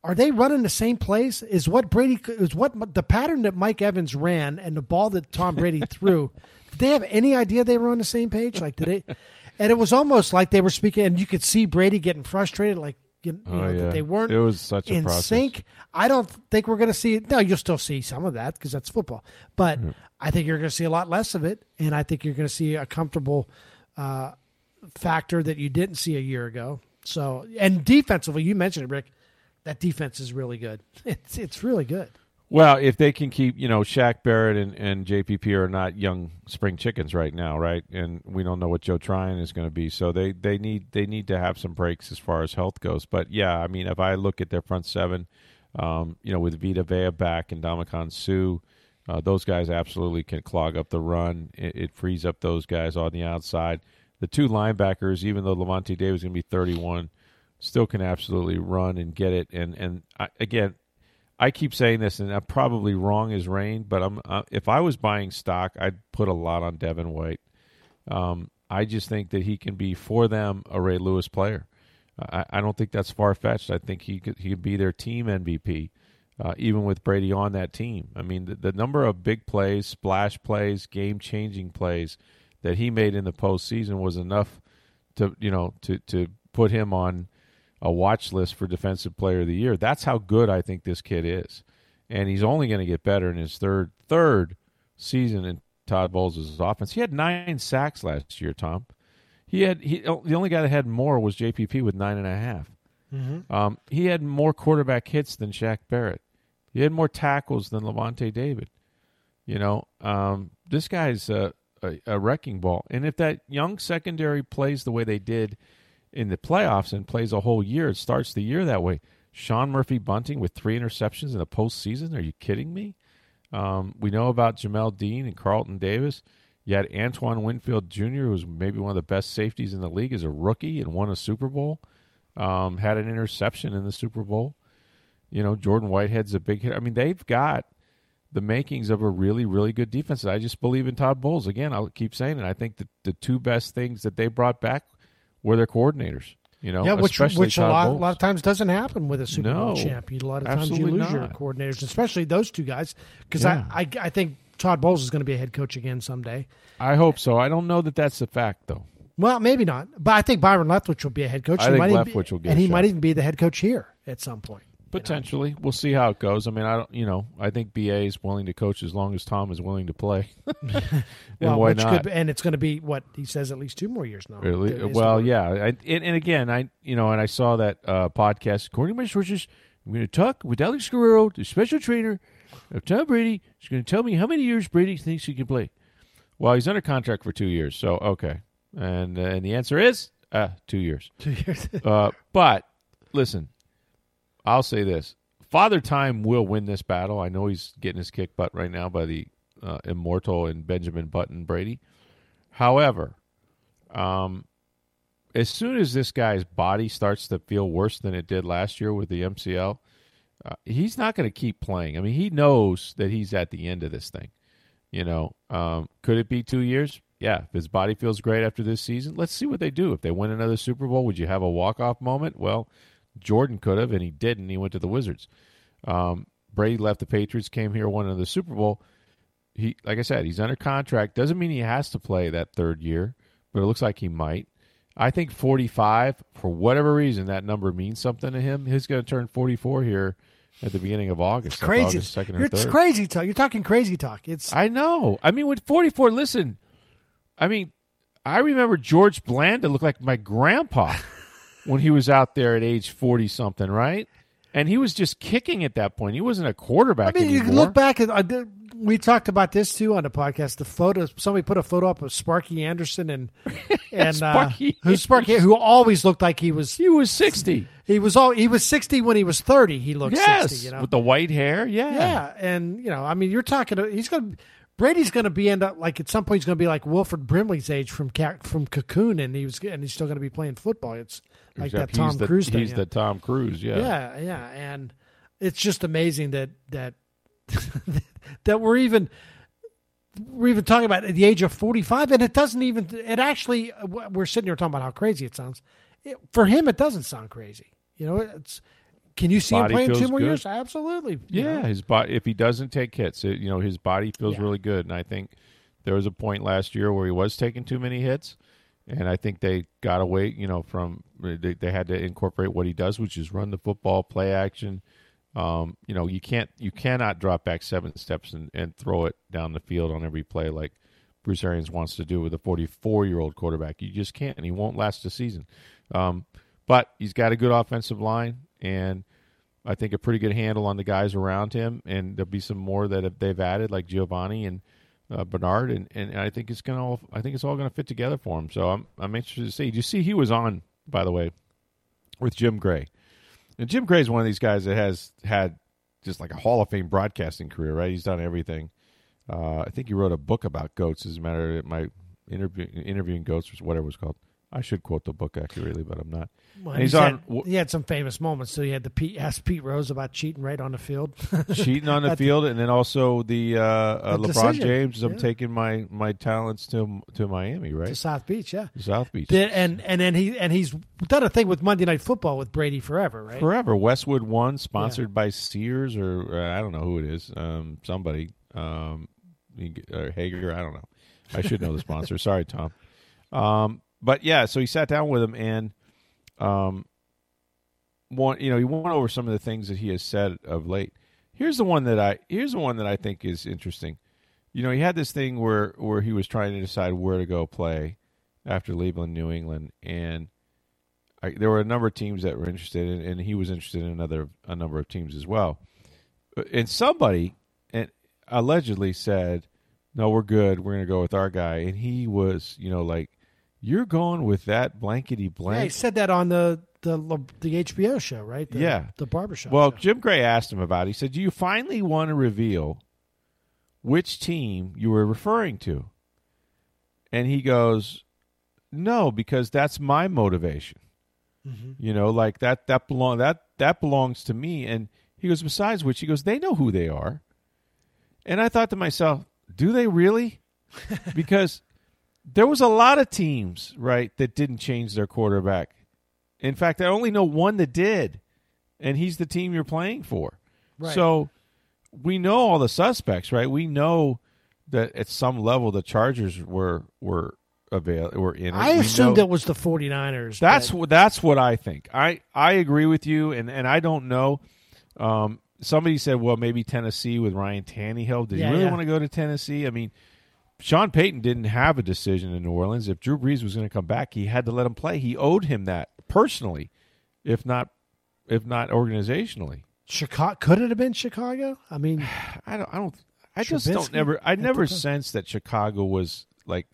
Are they running the same plays? Is what Brady is what the pattern that Mike Evans ran and the ball that Tom Brady threw? <laughs> Did they have any idea they were on the same page? Like, did they? And it was almost like they were speaking, and you could see Brady getting frustrated, like you, you Oh, know, yeah. that they weren't. It was such a in process. sync. I don't think we're going to see. No, you'll still see some of that because that's football, but I think you're going to see a lot less of it, and I think you're going to see a comfortable uh, factor that you didn't see a year ago. So, and defensively, you mentioned it, Rick. That defense is really good. <laughs> It's it's really good. Well, if they can keep, you know, Shaq Barrett and, and JPP are not young spring chickens right now, right? And we don't know what Joe Tryon is going to be, so they, they need they need to have some breaks as far as health goes. But yeah, I mean, if I look at their front seven, um, you know, with Vita Vea back and Ndamukong Suh, uh, those guys absolutely can clog up the run. It, it frees up those guys on the outside. The two linebackers, even though Lavonte Davis is going to be 31, still can absolutely run and get it. And and I, again, I keep saying this, and I'm probably wrong as rain, but I'm uh, if I was buying stock, I'd put a lot on Devin White. Um, I just think that he can be for them a Ray Lewis player. I, I don't think that's far fetched. I think he could he could be their team MVP, uh, even with Brady on that team. I mean, the, the number of big plays, splash plays, game changing plays that he made in the postseason was enough to you know to to put him on a watch list for defensive player of the year. That's how good I think this kid is. And he's only going to get better in his third third season in Todd Bowles' offense. He had nine sacks last year, Tom. He had he the only guy that had more was JPP with nine and a half. Um, he had more quarterback hits than Shaq Barrett. He had more tackles than Lavonte David. You know, um, this guy's a, a, a wrecking ball. And if that young secondary plays the way they did in the playoffs and plays a whole year, it starts the year that way. Sean Murphy Bunting with three interceptions in the postseason. Are you kidding me? Um, we know about Jamel Dean and Carlton Davis. You had Antoine Winfield Jr., who's maybe one of the best safeties in the league as a rookie and won a Super Bowl. Um, had an interception in the Super Bowl. You know, Jordan Whitehead's a big hit. I mean, they've got the makings of a really, really good defense. I just believe in Todd Bowles. Again, I'll keep saying it. I think that the two best things that they brought back were their coordinators. You know, yeah, which which a lot, a lot of times doesn't happen with a Super Bowl No, champion. A lot of times you lose your coordinators, especially those two guys. Because Yeah. I, I I think Todd Bowles is going to be a head coach again someday. I hope so. I don't know that that's a fact, though. Well, maybe not, but I think Byron Leftwich will be a head coach. I He think might Leftwich be- will get and he shot. might even be the head coach here at some point. Potentially, we'll see how it goes. I mean, I don't, you know, I think BA is willing to coach as long as Tom is willing to play. <laughs> and Well, why which not? could be- and it's going to be what he says at least two more years now. Really? Is Well, yeah. I, and, and again, I you know, and I saw that uh, podcast. According to my sources, I'm going to talk with Alex Guerrero, the special trainer of Tom Brady. He's going to tell me how many years Brady thinks he can play. Well, he's under contract for two years, so okay. And uh, and the answer is uh, two years. two years. Uh, but listen, I'll say this: Father Time will win this battle. I know he's getting his kick butt right now by the uh, immortal and Benjamin Button Brady. However, um, as soon as this guy's body starts to feel worse than it did last year with the MCL, uh, he's not going to keep playing. I mean, he knows that he's at the end of this thing. You know, um, could it be two years? Yeah, if his body feels great after this season, let's see what they do. If they win another Super Bowl, would you have a walk off moment? Well, Jordan could have, and he didn't. He went to the Wizards. Um, Brady left the Patriots, came here, won another Super Bowl. He, like I said, he's under contract. Doesn't mean he has to play that third year, but it looks like he might. I think 45, for whatever reason, that number means something to him. He's going to turn 44 here at the beginning of August. like crazy. August 2nd or You're, it's 3rd. crazy talk. You're talking crazy talk. It's I know. I mean, with 44, listen, I mean, I remember George Blanda looked like my grandpa. <laughs> when he was out there at age forty something, right? And he was just kicking at that point. He wasn't a quarterback I mean, you anymore. can look back at. I did, we talked about this too on the podcast. The photos. Somebody put a photo up of Sparky Anderson and <laughs> and Sparky uh, who's Sparky, who always looked like he was. he was sixty. He was all. He was sixty when he was thirty. He looked Yes, sixty. You know. with the white hair. Yeah, yeah, and you know, I mean, you're talking. He's going. Brady's going to be end up like at some point he's going to be like Wilford Brimley's age from from Cocoon, and he was and he's still going to be playing football. It's like Except that Tom the, Cruise thing. He's yeah. the Tom Cruise. Yeah. yeah, yeah, and it's just amazing that that <laughs> that we're even we're even talking about at the age of 45 and it doesn't even it actually we're sitting here talking about how crazy it sounds it, for him it doesn't sound crazy you know it's can you see Body him playing two more good. years absolutely Yeah, his body. If he doesn't take hits, it, you know his body feels Yeah. really good. And I think there was a point last year where he was taking too many hits, and I think they got away. You know, from they, they had to incorporate what he does, which is run the football, play action. Um, you know, you can't you cannot drop back seven steps and, and throw it down the field on every play like Bruce Arians wants to do with a 44 year old quarterback. You just can't, and he won't last a season. Um, but he's got a good offensive line, and I think a pretty good handle on the guys around him, and there'll be some more that they've added, like Giovani and uh, Bernard, and, and I think it's gonna all, I think it's all gonna fit together for him. So I'm I'm interested to see. Did you see he was on, by the way, with Jim Gray, and Jim Gray is one of these guys that has had just like a Hall of Fame broadcasting career, right? He's done everything. Uh, I think he wrote a book about goats. As a matter of my interview, interviewing goats or whatever it was called. I should quote the book accurately, but I'm not. Well, he's he's on he had some famous moments so he had the Pete ask Pete Rose about cheating right on the field <laughs> cheating on the <laughs> the- field, and then also the, uh, uh, The LeBron decision. James. I'm taking my my talents to to Miami, to right? South Beach yeah South Beach. Did- and and then he and he's done a thing with Monday Night Football with Brady forever right Forever. Westwood One, sponsored by Sears or uh, I don't know who it is. Um, somebody. Um, you get- or Hager. I don't know. I should know the sponsor. <laughs> Sorry, Tom. Um, but yeah, so he sat down with him and um, one, you know, he went over some of the things that he has said of late. Here's the one that I here's the one that I think is interesting. You know, he had this thing where where he was trying to decide where to go play after leaving New England, and I, there were a number of teams that were interested, in, and he was interested in another a number of teams as well. And somebody, and allegedly said, "No, we're good. We're going to go with our guy." And he was, you know, like, "You're going with that blankety yeah he said that on the the the HBO show right the, Yeah. the barbershop Well, show. Jim Gray asked him about it. He said, Do you finally want to reveal which team you were referring to? And he goes, No, because that's my motivation. Mm-hmm. You know, like that that belong that that belongs to me. And he goes, besides which he goes, they know who they are. And I thought to myself, do they really? <laughs> because there was a lot of teams, right, that didn't change their quarterback. In fact, I only know one that did, and he's the team you're playing for. Right. So we know all the suspects, right? We know that at some level the Chargers were were avail were in. it. I We assumed know- it was the 49ers that's but- what that's what I think. I I agree with you, and and I don't know. Um, somebody said, well, maybe Tennessee with Ryan Tannehill. Did Yeah, he really yeah. want to go to Tennessee? I mean, Sean Payton didn't have a decision in New Orleans. If Drew Brees was going to come back, he had to let him play. He owed him that personally, if not if not organizationally. Chicago could it have been Chicago I mean <sighs> I don't. I don't. I just Trubisky don't never. I never sensed that Chicago was like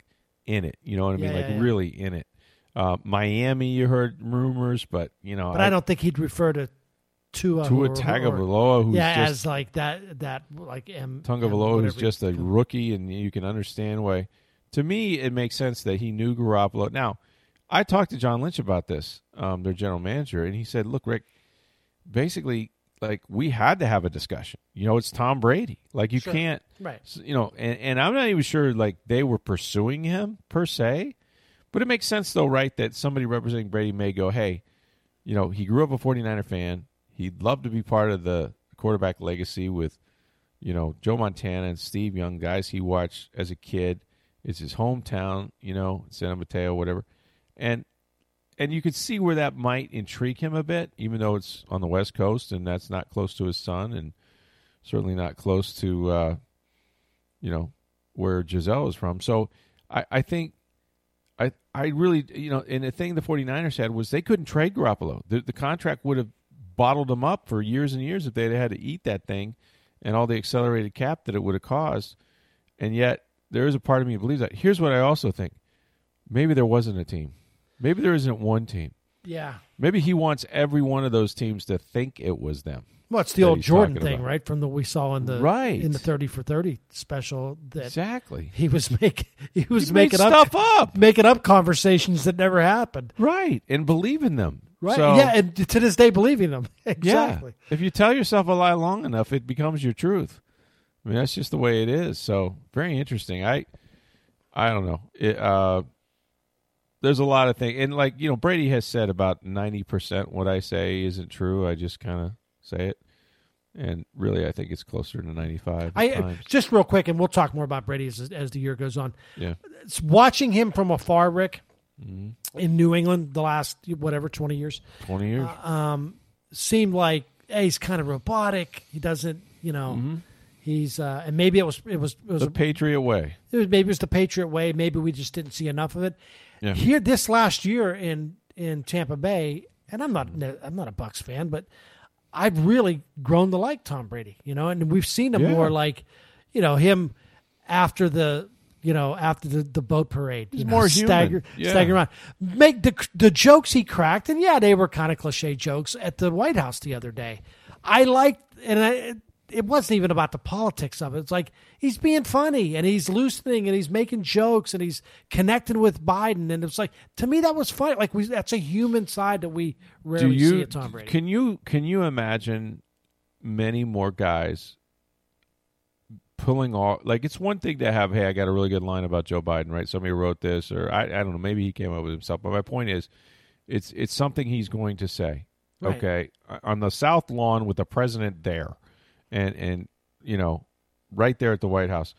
in it. You know what I mean? Yeah, like yeah, yeah. really in it. Uh, Miami, you heard rumors, but you know, but I, don't think he'd refer to Tua Tua Tagovailoa, who's yeah just as like that that like M Tungavailoa, who's just a rookie, and you can understand why. To me, it makes sense that he knew Garoppolo. Now, I talked to John Lynch about this, um, their general manager, and he said, "Look, Rick, basically, like we had to have a discussion. You know, it's Tom Brady. Like you Sure. can't, right you know, and, and I'm not even sure like they were pursuing him per se, but it makes sense though, right? That somebody representing Brady may go, hey, you know, he grew up a 49er fan. He'd love to be part of the quarterback legacy with, you know, Joe Montana and Steve Young, guys he watched as a kid. It's his hometown, you know, San Mateo, whatever. And and you could see where that might intrigue him a bit, even though it's on the West Coast and that's not close to his son and certainly not close to uh, you know, where Gisele is from. So I, I think I I really you know, and the thing the 49ers had was they couldn't trade Garoppolo. The, the contract would have bottled them up for years and years if they'd had to eat that thing and all the accelerated cap that it would have caused. And yet there is a part of me that believes that. Here's what I also think. Maybe there wasn't a team. Maybe there isn't one team. Yeah. Maybe he wants every one of those teams to think it was them. Well, it's the old Jordan thing, about. right? From the we saw in the Right. in the thirty for thirty special that Exactly. he was <laughs> making he was He making up stuff up. making up conversations that never happened. Right. And believe in them. Right? So, yeah, and to this day, believing them <laughs> exactly. Yeah. If you tell yourself a lie long enough, it becomes your truth. I mean, that's just the way it is. So, very interesting. I, I don't know. It, uh, there's a lot of things, and like you know, Brady has said about ninety percent what I say isn't true. I just kind of say it, and really, I think it's closer to ninety-five. I times. just real quick, and we'll talk more about Brady as, as the year goes on. yeah, It's watching him from afar, Rick, Mm-hmm. in New England the last whatever twenty years twenty years. seemed like hey, he's kind of robotic. He doesn't, you know, Mm-hmm. he's uh, and maybe it was it was it was, the Patriot way. it was maybe it was the Patriot way. Maybe we just didn't see enough of it. Yeah. Here, this last year in in Tampa Bay, and I'm not I'm not a Bucs fan, but I've really grown to like Tom Brady. You know, and we've seen him Yeah. more like, you know, him after the you know after the, the boat parade. He's you know, more stagger, Yeah. stagger around. Make the the jokes he cracked, and yeah, they were kind of cliche jokes at the White House the other day. I liked, and I, it wasn't even about the politics of it. It's like he's being funny and he's loosening and he's making jokes and he's connecting with Biden, and it's like to me that was funny. Like we, that's a human side that we rarely see at Tom Brady. can you can you imagine many more guys pulling off like it's one thing to have hey I got a really good line about Joe Biden right somebody wrote this or I, I don't know maybe he came up with himself but my point is it's it's something he's going to say Right. okay on the south lawn with the president there and and you know right there at the White House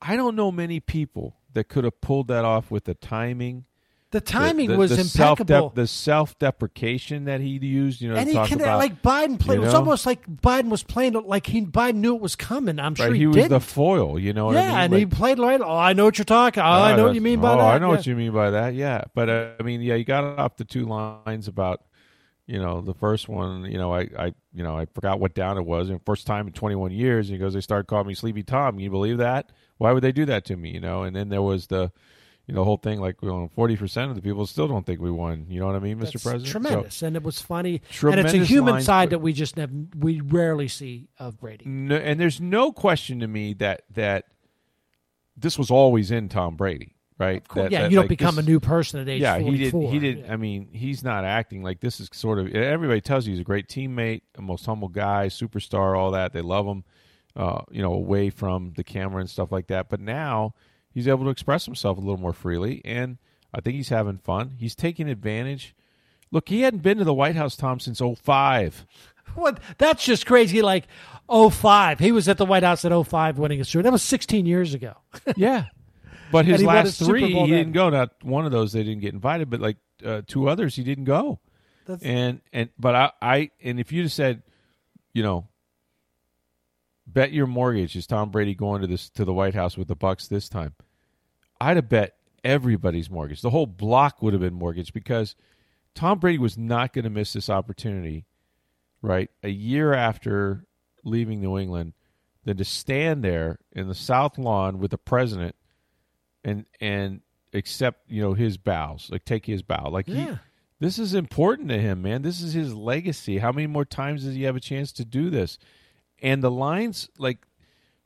I don't know many people that could have pulled that off with the timing the timing the, the, was the impeccable. Self the self deprecation that he used, you know, and he can about like Biden played. you It was almost like Biden was playing like he Biden knew it was coming. I'm sure right, he, he was did. the foil. You know what yeah, I mean? and he played right. Oh, I know what you're talking. Oh, I ah, know what you mean by oh, that. I know yeah. what you mean by that. Yeah, but uh, I mean, yeah, you got off the two lines about. You know, the first one, you know, I, I, you know, I forgot what down it was. And first time in 21 years, and he goes, they started calling me Sleepy Tom. Can you believe that? Why would they do that to me? You know, and then there was the, you know, whole thing like, well, 40% of the people still don't think we won. You know what I mean, Mr. That's President? So- Tremendous, and it was funny. and it's a human lines, side that we just never, we rarely see of Brady. no, and there's no question to me that that this was always in Tom Brady, right? That- yeah, that, you don't like, become this- a new person at age Yeah, he 44. did. He did. Yeah. I mean, he's not acting like this is sort of. Everybody tells you he's a great teammate, a most humble guy, superstar, all that. They love him, uh, you know, away from the camera and stuff like that. But now he's able to express himself a little more freely, and I think he's having fun. He's taking advantage. Look, he hadn't been to the White House, Tom, since 05. <laughs> What? That's just crazy. Like 05. He was at the White House at 05 winning a Super. That was 16 years ago. <laughs> Yeah. But his And he won last three, he then. didn't go. Not one of those they didn't get invited, but like uh, two others, he didn't go. That's- and and but I, I and if you just said, you know, bet your mortgage is Tom Brady going to this to the White House with the Bucs this time, I'd have bet everybody's mortgage. The whole block would have been mortgage because Tom Brady was not going to miss this opportunity, right? A year after leaving New England, than to stand there in the South Lawn with the president and and accept you know his bows, like take his bow, like he. Yeah. This is important to him, man. This is his legacy. How many more times does he have a chance to do this? And the lines, like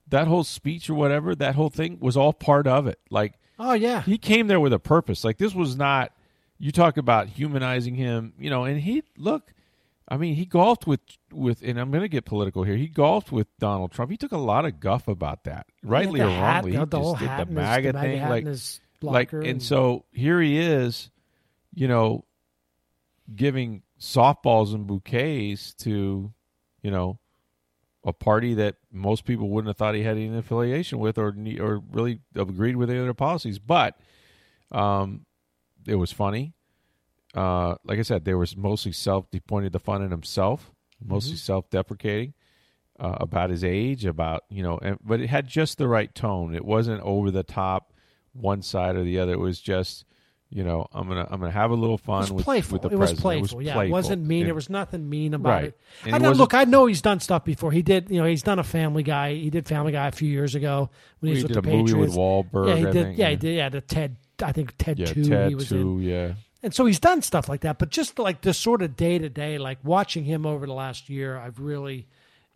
that whole speech or whatever, that whole thing was all part of it. Like Oh, yeah. he came there with a purpose. Like this was not you talk about humanizing him, you know, and he look I mean, he golfed with with and I'm going to get political here. He golfed with Donald Trump. He took a lot of guff about that. Rightly or hat, wrongly. the- he the just did the MAGA thing like like and and- so here he is, you know, giving softballs and bouquets to, you know, a party that most people wouldn't have thought he had any affiliation with or or really agreed with any of their policies. But um, it was funny. Uh, like I said, there was mostly self. He pointed the fun at himself, mostly self-deprecating uh, about his age, about you know, and, but it had just the right tone. It wasn't over the top, one side or the other. It was just, you know, I'm gonna I'm gonna have a little fun It was with, playful. with the it was playful. It was yeah, playful. it wasn't mean. And- there was nothing mean about Right. it. And I know, look, I know he's done stuff before. He did, you know, he's done a Family Guy. He did Family Guy a few years ago when he he was did with a the movie Patriots. with Wahlberg. yeah, he did. yeah, he did. Yeah, the Ted. I think Ted Yeah, Two. Ted he was too. in. Yeah. And so he's done stuff like that, but just like the sort of day to day, like watching him over the last year, I've really,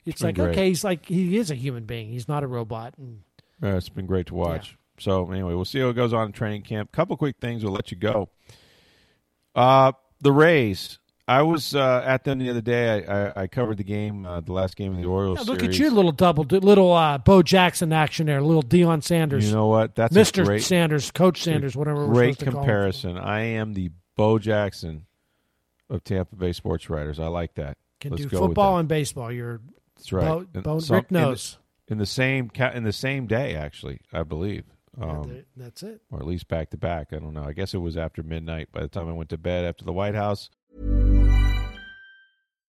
it's been like great. okay, he's like he is a human being. He's not a robot. And Yeah, it's been great to watch. So anyway, we'll see how it goes on in training camp. Couple quick things, we'll let you go. Uh, the Rays. I was uh, at them the other day. I, I, I covered the game, uh, the last game of the Orioles. Yeah, look series. at you, little double, little uh, Bo Jackson action there, little Deion Sanders, You know what? That's Mister great, Sanders, Coach Sanders, whatever. great supposed to call him. comparison. I am the Bo Jackson of Tampa Bay sports writers. I like that. Can Let's do go with football and baseball. You're That's right. Bo, And Bo, some- Rick in the- knows. in the same in the same day, actually, I believe. Um, Yeah, That's it. or at least back to back. I don't know. I guess it was after midnight by the time I went to bed after the White House.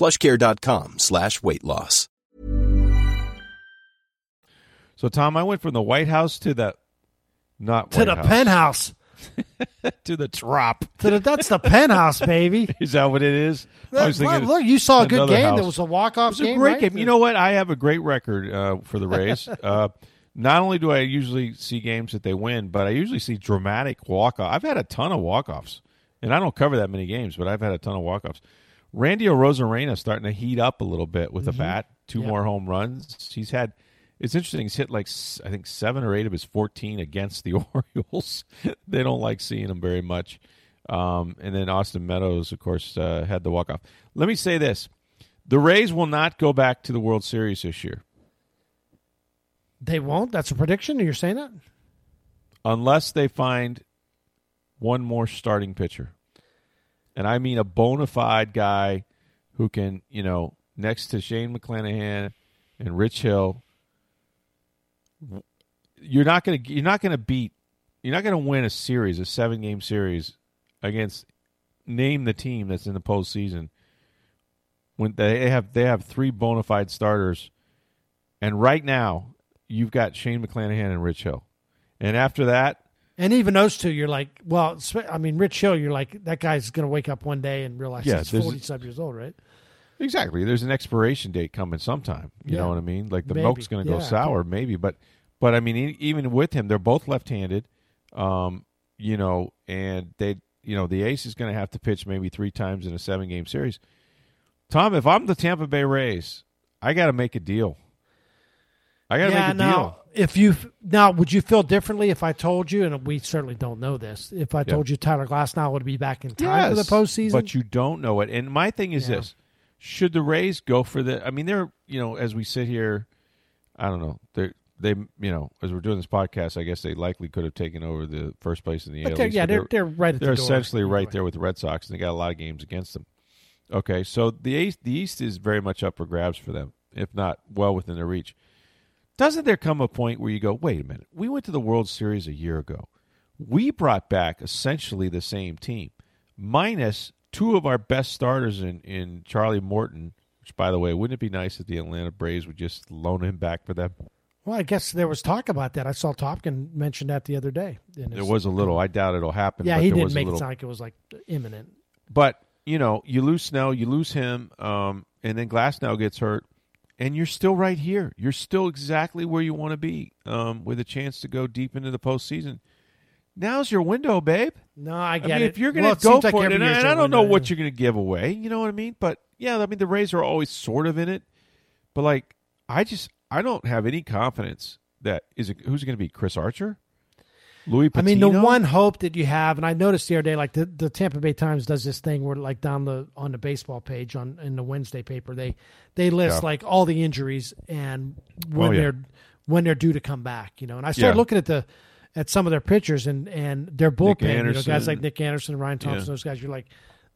plushcare.com slash weight loss. So Tom, I went from the White House to the not To White the House, penthouse. <laughs> to the trop. To the, that's the penthouse, baby. <laughs> Is that what it is? I was Look, thinking look, you saw a good game. house. There was a walk off It's a game. great right? game. You know what? I have a great record uh, for the Rays. <laughs> uh, not only do I usually see games that they win, but I usually see dramatic walk off. I've had a ton of walk offs, and I don't cover that many games, but I've had a ton of walk offs. Randy Arozarena starting to heat up a little bit with a bat. Two Yeah. more home runs. He's had. It's interesting. He's hit like I think seven or eight of his fourteen against the <laughs> Orioles. they don't like seeing him very much. Um, and then Austin Meadows, of course, uh, had the walk off. Let me say this: the Rays will not go back to the World Series this year They won't. That's a prediction. You're saying that? unless they find one more starting pitcher. And I mean a bona fide guy who can, you know, next to Shane McClanahan and Rich Hill, you're not to you're not to beat you're not to win a series, a seven game series against name the team that's in the postseason. When they have they have three bona fide starters, and right now you've got Shane McClanahan and Rich Hill, and after that, And even those two, you're like, well, I mean, Rich Hill, you're like, that guy's going to wake up one day and realize Yeah, he's there's- 40 some years old, right? exactly, there's an expiration date coming sometime. You Yeah. know what I mean? Like the Maybe. milk's going to go sour, maybe, but but I mean, even with him, they're both left-handed. Um, you know, and they, you know, the ace is going to have to pitch maybe three times in a seven-game series. Tom, if I'm the Tampa Bay Rays, I got to make a deal. I got to yeah, make a now, deal. if you now, would you feel differently if I told you, and we certainly don't know this, if I told you Tyler Glasnow would be back in time for the postseason? But you don't know it. And my thing is Yeah. this: should the Rays go for the? I mean, they're you know, as we sit here, I don't know. They they you know, as we're doing this podcast, I guess they likely could have taken over the first place in the AL they're- yeah, but they're, they're right at they're the door. essentially right Anyway. there with the Red Sox, and they got a lot of games against them. Okay, so the East, the East is very much up for grabs for them, if not well within their reach. Doesn't there come a point where you go, wait a minute, we went to the World Series a year ago. We brought back essentially the same team, minus two of our best starters in, in Charlie Morton, which, by the way, wouldn't it be nice if the Atlanta Braves would just loan him back for them? Well, I guess there was talk about that. I saw Topkin mention that the other day. There was a little. I doubt it'll happen. Yeah, but he there didn't make it sound like it was like imminent. But you know, you lose Snell, you lose him, um, and then Glasnow gets hurt, and you're still right here. You're still exactly where you want to be, um, with a chance to go deep into the postseason. Now's your window, babe. No, I I get mean, it. if you're going Well, to go seems like for it, every and, I, don't know what you're going to give away, you know what I mean? But yeah, I mean, the Rays are always sort of in it, but like, I just I don't have any confidence that is it, who's going to be Chris Archer, Louis. I mean, the one hope that you have, and I noticed the other day, like the, the Tampa Bay Times does this thing where, like, down the on the baseball page on in the Wednesday paper, they they list Yeah. like all the injuries and when Oh, yeah. they're when they're due to come back. You know, and I started Yeah. looking at the at some of their pitchers and and their bullpen. You know, guys like Nick Anderson, and Ryan Thompson, those guys. You're like,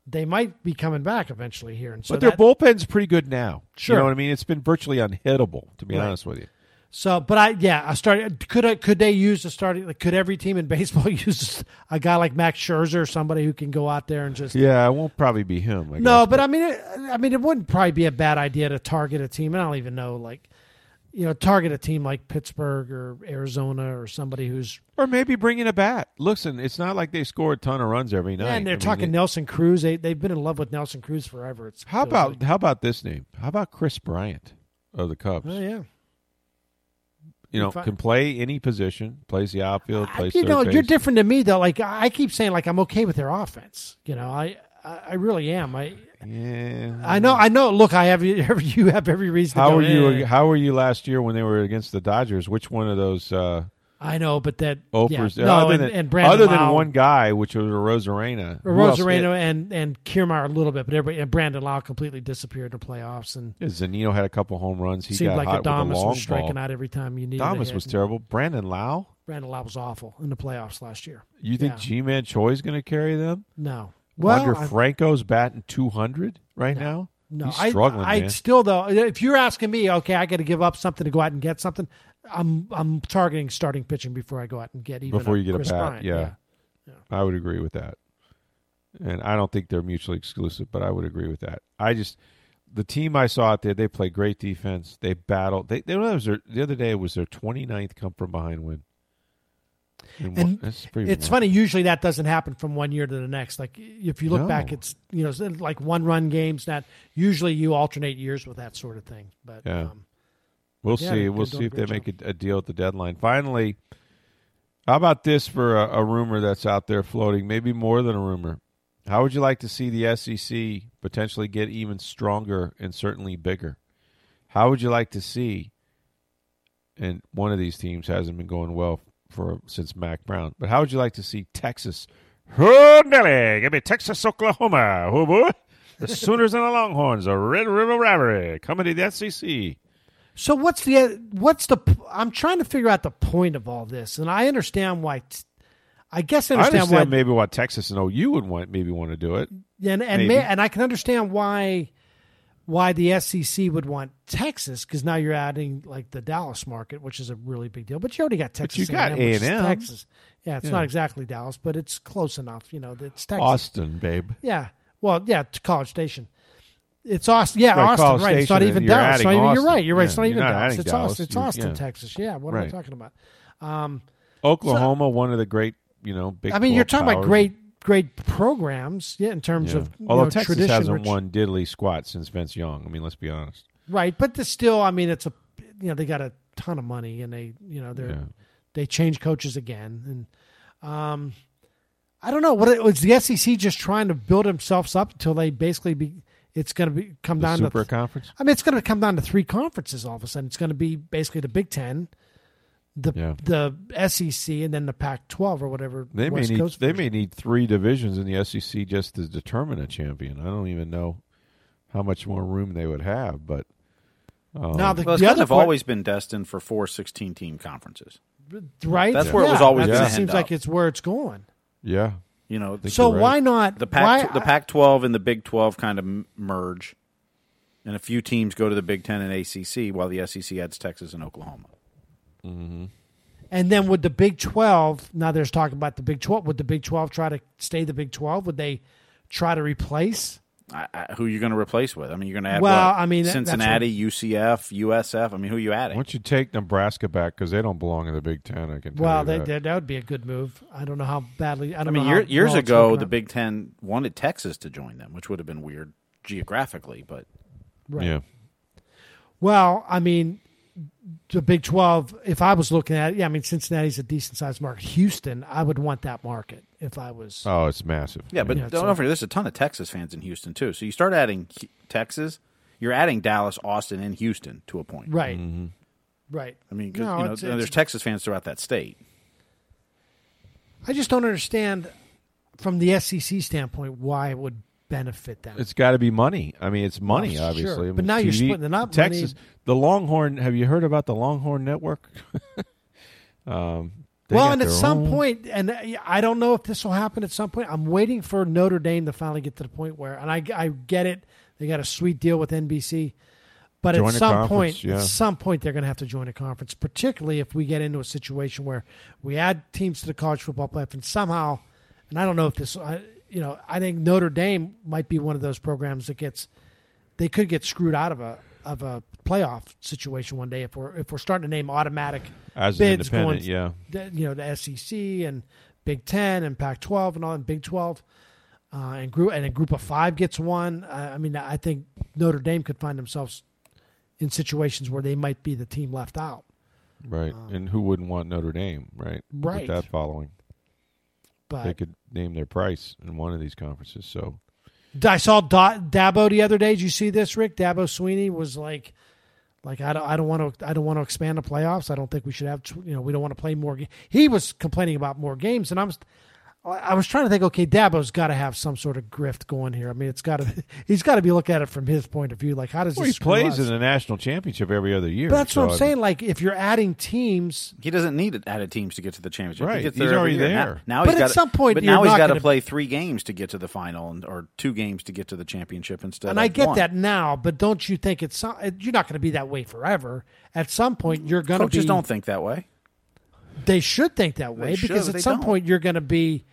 they might be coming back eventually here. And so but their that- bullpen's pretty good now. Sure. You know what I mean? It's been virtually unhittable, to be Right. honest with you. So, but I yeah, I started. Could I, could they use a starting? Like, could every team in <laughs> baseball <laughs> use a guy like Max Scherzer, or somebody who can go out there and just Yeah, it won't probably be him. I no? guess, But I mean, it, I mean, it wouldn't probably be a bad idea to target a team. And I don't even know, like, you know, target a team like Pittsburgh or Arizona or somebody who's Or maybe bring in a bat. Listen, it's not like they score a ton of runs every night. and they're I talking it- Nelson Cruz. They they've been in love with Nelson Cruz forever. It's how about like- how about this name? How about Kris Bryant of the Cubs? Oh yeah, you know, can play any position, plays the outfield, I- plays you know, you're different than me though. Like I keep saying, like I'm okay with their offense. You know, I I, really am. I Yeah. I know I know. Look, I have <laughs> you have every reason. How to were you? How were you last year when they were against the Dodgers? Which one of those uh, I know, but that oh, offers? Yeah, no, other and, than, and Brandon other than one guy, which was a Arozarena. or Who else- Arozarena and and Kiermaier a little bit, but everybody and Brandon Lowe completely disappeared in the playoffs and Yeah, Zunino had a couple home runs. He seemed got like hot with the Adames long was striking ball. out every time you needed. a Adames was terrible. Brandon Lowe. Brandon Lowe was awful in the playoffs last year. You think Yeah. Ji-Man Choi is going to carry them? No, Wander well, I- Franco's batting 200 right now. No, He's I- struggling, I, man. still though, if you're asking me, okay, I got to give up something to go out and get something. I'm I'm targeting starting pitching before I go out and get even Before you get Kris a bat, Bryant. yeah. I would agree with that. And I don't think they're mutually exclusive, but I would agree with that. I just the team I saw out there, they play great defense. They battled. They, they was their, the other day it was their 29th come from behind win. And, And pretty It's remarkable. funny. Usually that doesn't happen from one year to the next. Like if you look No. back, it's you know like one run games. That usually you alternate years with that sort of thing. But Yeah. um, We'll Yeah, see. We'll see if they make a, a deal at the deadline. Finally, how about this for a, a rumor that's out there floating? Maybe more than a rumor. How would you like to see the SEC potentially get even stronger and certainly bigger? How would you like to see? And one of these teams hasn't been going well for since Mack Brown. But how would you like to see Texas? Oh, Nelly, give me Texas, Oklahoma. Oh boy, the Sooners and the Longhorns, a Red River Rivalry coming to the SEC. So what's the what's the? I'm trying to figure out the point of all this, and I understand why. I guess I I understand, understand why. maybe what Texas and OU would want, maybe want to do it. and and may, and I can understand why why the SEC would want Texas because now you're adding like the Dallas market, which is a really big deal. But you already got Texas. you got which is A&M. Texas. Yeah, it's Yeah. not exactly Dallas, but it's close enough. You know, it's Texas. Austin, babe. Yeah. Well, yeah, College Station. It's Austin. Yeah, Right, Austin. Right. It's not even Dallas. It's not even, you're right. You're right. Yeah, it's not even not Dallas. It's Dallas. Austin. It's Austin, yeah. Texas. Yeah. What am I talking about? Um, Oklahoma, one of the great, you know, big. I mean, you're 12 talking about great, great programs. Yeah, in terms Yeah. of Although know, Texas tradition. hasn't won diddly squat since Vince Young. I mean, let's be honest. Right, but still, I mean, it's a, you know, they got a ton of money and they, you know, they're they change coaches again, and um, I don't know what it was. The SEC just trying to build themselves up until they basically be. It's going to be come The down Super to. Conference. I mean, it's going to come down to three conferences all of a sudden. It's going to be basically the Big Ten, the Yeah. the SEC, and then the Pac-12 or whatever. They may need. Coast They version. may need three divisions in the SEC just to determine a champion. I don't even know how much more room they would have, but. Um, Now the, Well, it's the kind other of part- always been destined for four 16 team conferences. right. That's where it was always That's- gonna It seems up. like it's where it's going. yeah. You know, So right. why not the why, Pac the Pac 12 and the Big 12 kind of merge, and a few teams go to the Big 10 and ACC, while the SEC adds Texas and Oklahoma. And then would the Big Twelve? Now there's talk about the Big Twelve. Would the Big Twelve try to stay the Big Twelve? Would they try to replace? I, I, who are you going to replace with? I mean, you're going to add Well, what? I mean, that- that's Cincinnati, UCF, USF. I mean, who are you Why adding? don't you take Nebraska back because they don't belong in the Big Ten? I can. Tell Well, you they, that. that that would be a good move. I don't know how badly. I I don't mean, know. year, how years ago, the. Big Ten wanted Texas to join them, which would have been weird geographically, but Right. Yeah. Well, I mean, the Big Twelve. If I was looking at it, yeah, I mean, Cincinnati's a decent sized market. Houston, I would want that market if I was. Oh, it's massive. yeah, but Yeah, don't, so- don't forget, there's a ton of Texas fans in Houston too. So you start adding Texas, you're adding Dallas, Austin, and Houston to a point. right. Mm-hmm. Right. I mean, 'cause, No, you know, it's- there's it's- Texas fans throughout that state. I just don't understand from the SEC standpoint why it would benefit them. It's got to be money. I mean, it's money, Well, obviously. sure. I But mean, now you're TV splitting it up. Texas, Money- the Longhorn. Have you heard about the Longhorn Network? <laughs> um, well, and at some own- point, and uh, I don't know if this will happen at some point. I'm waiting for Notre Dame to finally get to the point where, and I, I get it, they got a sweet deal with NBC, but Join at some point, yeah. at some point, they're going to have to join a conference, particularly if we get into a situation where we add teams to the college football playoff, and somehow, and I don't know if this, I, you know, I think Notre Dame might be one of those programs that gets, they could get screwed out of a of a playoff situation one day if we're if we're starting to name automatic As bids going, yeah. you know, the SEC and Big Ten and Pac-12 and all, and Big 12, uh, and group and a group of five gets one. I, I mean, I think Notre Dame could find themselves in situations where they might be the team left out. Right. and who wouldn't want Notre Dame, right? Right. With that following. But They could name their price in one of these conferences. So I saw Da- Dabo the other day. Did you see this, Rick? Dabo Swinney was like, like I don't, I don't want to, I don't want to expand the playoffs. I don't think we should have, you know, we don't want to play more. Ga-. He was complaining about more games, and I'm, I was trying to think. Okay, Dabo's got to have some sort of grift going here. I mean, it's got to, <laughs> he's got to be looking at it from his point of view. Like, how does well, this he plays us? in the national championship every other year. But that's so what I I'm saying. Like, if you're adding teams, He doesn't need to added teams to get to the championship. Right. He gets He's there every already year. Now- there. Now, But he's at got some point, but now he's got to play three games to get to the final, and, or two games to get to the championship instead. and of I get one. that now, but don't you think it's you're not going to be that way forever? At some point, you're going to be. Coaches don't think that way. They should think that way They because should, at some don't. point you're going to be,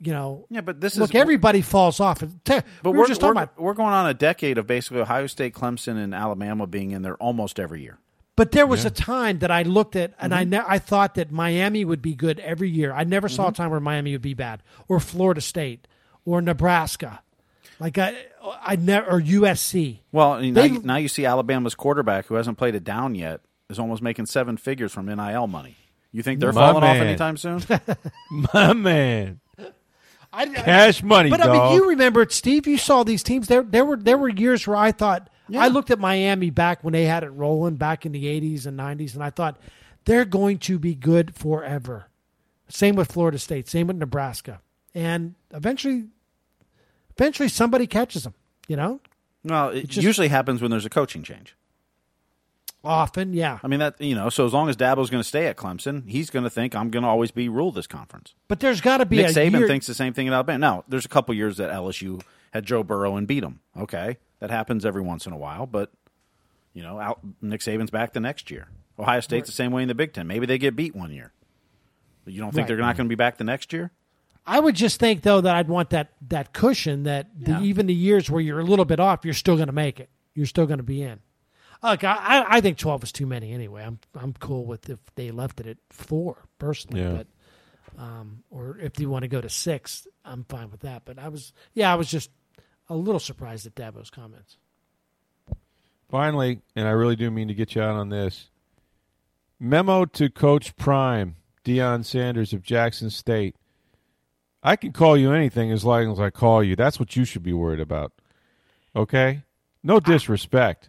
you know. Yeah, but this look, is everybody falls off. But we we're were just talking we're, about. we're going on a decade of basically Ohio State, Clemson, and Alabama being in there almost every year. But there was a time that I looked at, and Mm-hmm. I ne- I thought that Miami would be good every year. I never Mm-hmm. saw a time where Miami would be bad, or Florida State, or Nebraska, like I I never or USC. Well, I mean, They- now, you- now you see Alabama's quarterback who hasn't played it down yet is almost making seven figures from NIL money. You think they're My falling off anytime soon? <laughs> My man. I, Cash money, But I mean, you remember it, Steve. You saw these teams. There, there were there were years where I thought I looked at Miami back when they had it rolling back in the '80s and '90s, and I thought they're going to be good forever. Same with Florida State. Same with Nebraska, and eventually, eventually somebody catches them. You know, well, it just- usually happens when there's a coaching change. Often, yeah. I mean that you know. So as long as Dabo's going to stay at Clemson, he's going to think I'm going to always be rule this conference. But there's got to be Nick a Saban year. thinks the same thing at Alabama. Now, there's a couple years that LSU had Joe Burrow and beat him. Okay, that happens every once in a while, but you know, out, Nick Saban's back the next year. Ohio State's the same way in the Big Ten. Maybe they get beat one year, but you don't think Right. they're not going to be back the next year? I would just think though that I'd want that that cushion that the, even the years where you're a little bit off, you're still going to make it. You're still going to be in. Look, I, I- think twelve is too many anyway. I'm I'm cool with if they left it at four personally, Yeah. but um, or if you want to go to six, I'm fine with that. But I was yeah, I was just a little surprised at Dabo's comments. Finally, and I really do mean to get you out on this. Memo to Coach Prime, Deion Sanders of Jackson State. I can call you anything as long as I call you. That's what you should be worried about. Okay? No disrespect.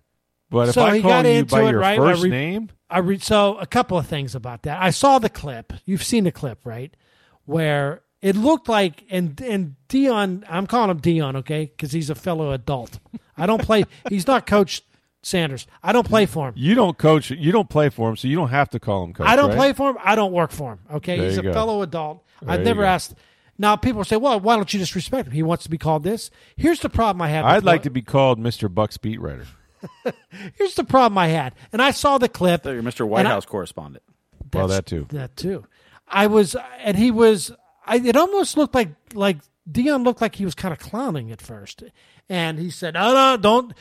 But if So I he call got you into by it, your right? I re- name, I read so a couple of things about that. I saw the clip. You've seen the clip, right? Where it looked like and and Deion. I'm calling him Deion, okay, because he's a fellow adult. I don't play. <laughs> he's not Coach Sanders. I don't play for him. you don't coach, you don't play for him, so you don't have to call him coach. I don't right? play for him. I don't work for him. Okay, There he's a go. fellow adult. There I've never asked. Now people say, "Well, why don't you just respect him? He wants to be called this." Here's the problem I have. I'd like what- to be called Mr. Bucs beat writer. <laughs> Here's the problem I had, and I saw the clip. So you're Mr. White and I- House correspondent. Well, that too. That too. I was, and he was. I, it almost looked like like Deion looked like he was kind of clowning at first, and he said, "Oh no, don't,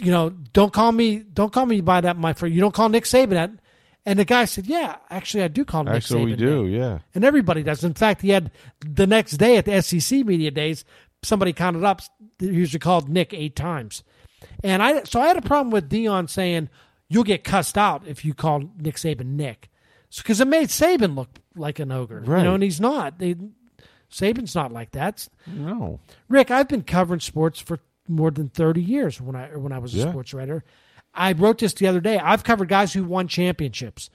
you know, don't call me, don't call me by that, my friend. You don't call Nick Saban that." And the guy said, "Yeah, actually, I do call Nick Actually, Saban we do, that." yeah. And everybody does. In fact, he had the next day at the SEC media days. Somebody counted up. He usually called Nick eight times, and I so I had a problem with Deion saying you'll get cussed out if you call Nick Saban Nick, because it made Saban look like an ogre, you Right. know, and he's not. They, Saban's not like that. No. Rick, I've been covering sports for more than thirty years when I when I was a Yeah. sports writer. I wrote this the other day. I've covered guys who won championships: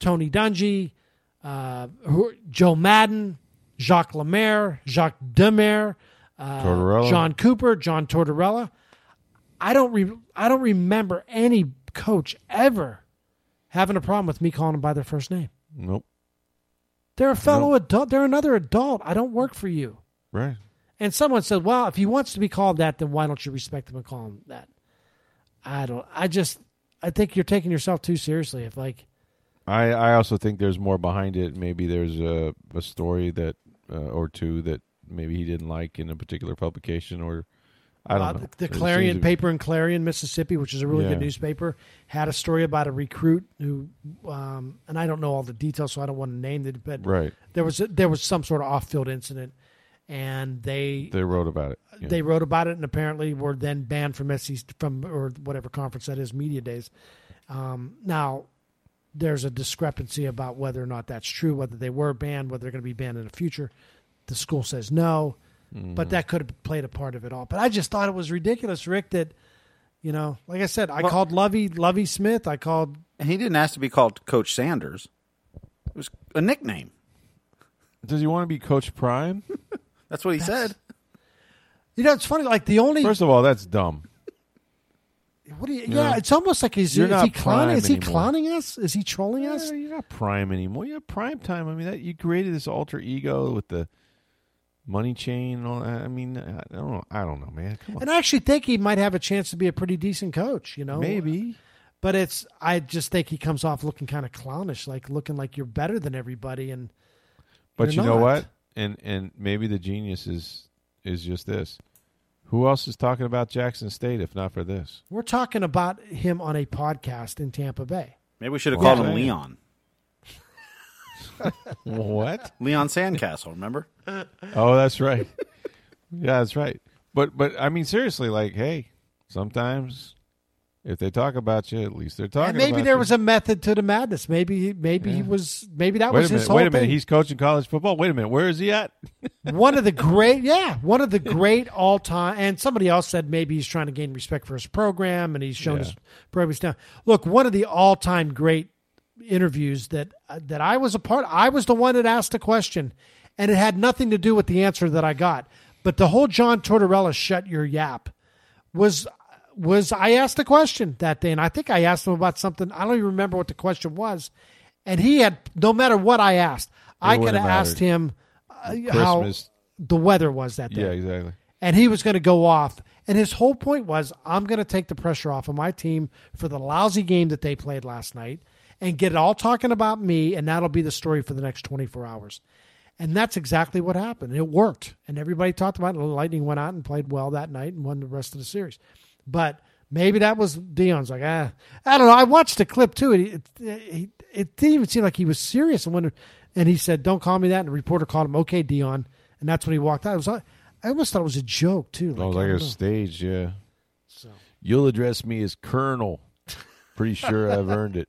Tony Dungy, uh, Joe Maddon, Jacques Lemaire, Jacques Demers, uh, John Cooper, John Tortorella. I don't re- I don't remember any coach ever having a problem with me calling them by their first name. Nope. They're a fellow adult. They're another adult. I don't work for you. Right. And someone said, "Well, if he wants to be called that, then why don't you respect him and call him that?" I don't. I just. I think you're taking yourself too seriously. If like, I, I also think there's more behind it. Maybe there's a, a story that uh, or two that maybe he didn't like in a particular publication, or I don't uh, know. the, the Clarion paper in Clarion, Mississippi, which is a really Yeah. good newspaper, had a story about a recruit who, um, and I don't know all the details, so I don't want to name it, but Right. there was a, there was some sort of off-field incident, and they They wrote about it. Yeah. they wrote about it and apparently were then banned from SEC from or whatever conference that is, media days. Um, now, there's a discrepancy about whether or not that's true, whether they were banned, whether they're going to be banned in the future. The school says no, but that could have played a part of it all. But I just thought it was ridiculous, Rick. That you know, like I said, I Well- called Lovie Lovie Smith. I called And he didn't ask to be called Coach Sanders. It was a nickname. Does he want to be Coach Prime? <laughs> That's what he said. you know, it's funny. Like the only First of all, that's dumb. what do you, you yeah, it's almost like he's you're is not he clowning? Is he anymore. clowning us? Is he trolling us? Yeah, you're not Prime anymore. You're Prime Time. I mean, that you created this alter ego with the money chain. And all that. I mean, I don't know. I don't know, man. Come on. And I actually think he might have a chance to be a pretty decent coach, you know. Maybe. But it's I just think he comes off looking kind of clownish, like looking like you're better than everybody and But You're know not. what? And and maybe the genius is is just this. Who else is talking about Jackson State if not for this? we're talking about him on a podcast in Tampa Bay. Maybe we should have Yeah. called him Leon. What? Leon Sandcastle, remember? Oh, that's right. yeah, that's right. But but I mean seriously, like, hey, sometimes if they talk about you, at least they're talking. And maybe about there you. was a method to the madness. Maybe he- maybe he was maybe that Wait was a his whole Wait a minute. thing. He's coaching college football. Wait a minute. Where is he at? <laughs> one of the great yeah one of the great all time and somebody else said maybe he's trying to gain respect for his program and he's shown Yeah. his program down look one of the all-time great interviews that uh, that i was a part i was the one that asked the question and it had nothing to do with the answer that i got but the whole john tortorella shut your yap was was i asked a question that day and i think i asked him about something i don't even remember what the question was and he had no matter what i asked i could have have asked him uh, how the weather was that day. Yeah, exactly. And he was going to go off. And his whole point was I'm going to take the pressure off of my team for the lousy game that they played last night and get it all talking about me. And that'll be the story for the next 24 hours. And that's exactly what happened. It worked. And everybody talked about it. The Lightning went out and played well that night and won the rest of the series. But maybe that was Deion's like, ah, I don't know. I watched the clip too. It, it, it, it didn't even seem like he was serious. And when, and he said, "Don't call me that." And the reporter called him, "Okay, Dion," and that's when he walked out. It was, I almost thought it was a joke too. Oh, Like, like I a know. stage, yeah. So You'll address me as Colonel. Pretty sure I've earned it.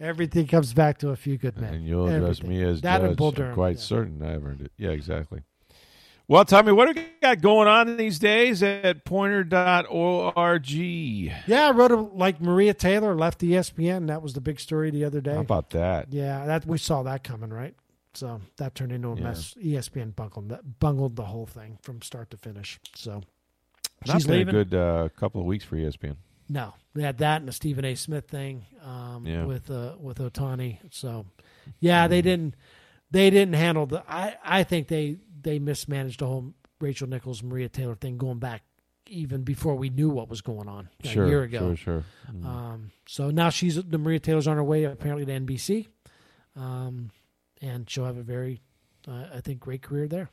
Everything comes back to a few good men. And you'll address Everything. me as that judge. I'm quite yeah. certain I've earned it. Yeah, exactly. Well, Tommy, what do we got going on these days at poynter.org? Yeah, I wrote it like Maria Taylor left ESPN. That was the big story the other day. How about that? yeah, that we saw that coming, right? So that turned into a Yeah. mess. ESPN bungled that bungled the whole thing from start to finish. So Not she's been leaving. a good uh, couple of weeks for ESPN. No, they had that and the Stephen A. Smith thing um, Yeah. with uh, with Ohtani. So, yeah, they didn't they didn't handle the. I I think they they mismanaged the whole Rachel Nichols Maria Taylor thing going back even before we knew what was going on a Sure, year ago. sure, sure. Um, so now she's the Maria Taylor's on her way apparently to NBC, um, and she'll have a very uh, I think great career there.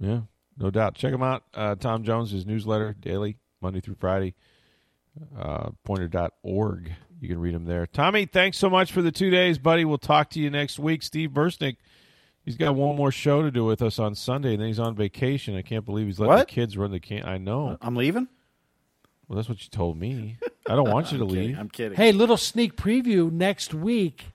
Yeah, no doubt. Check him out. Uh, Tom Jones, his newsletter, daily, Monday through Friday. Uh, poynter.org. You can read them there. Tommy, thanks so much for the two days, buddy. We'll talk to you next week. Steve Bursnick, he's got one more show to do with us on Sunday, and then he's on vacation. I can't believe he's letting What? the kids run the camp. I know. I'm leaving? Well, that's what you told me. I don't want <laughs> you to kidding. leave. I'm kidding. Hey, little sneak preview next week.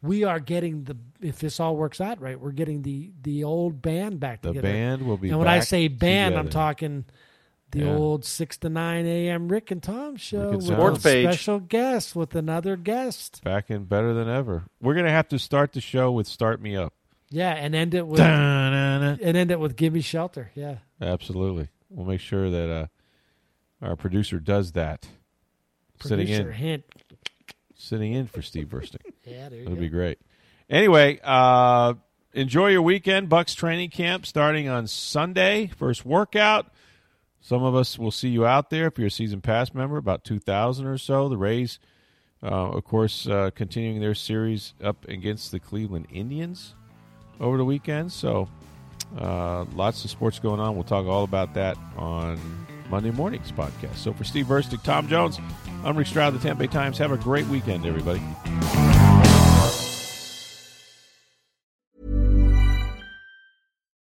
We are getting the if this all works out right, we're getting the the old band back The together. band will be and when I say band, I'm talking the Yeah. old six to nine a.m. Rick and Tom show Rick and with Tom. a page. special guest with another guest. back in better than ever. We're gonna have to start the show with "Start Me Up." Yeah, and end it with Da-na-na. and end it with "Give Me Shelter." Yeah, Absolutely. We'll make sure that uh, our producer does that. sitting producer in, hint. sitting in for Steve Bursting. <laughs> Yeah, there you That'll go. be great. Anyway, uh, enjoy your weekend. Bucs training camp starting on Sunday. First workout. Some of us will see you out there if you're a season pass member, about 2,000 or so. The Rays, uh, of course, uh, continuing their series up against the Cleveland Indians over the weekend. So uh, lots of sports going on. We'll talk all about that on Monday morning's podcast. So for Steve Verstic, Tom Jones, I'm Rick Stroud of the Tampa Bay Times. Have a great weekend, everybody.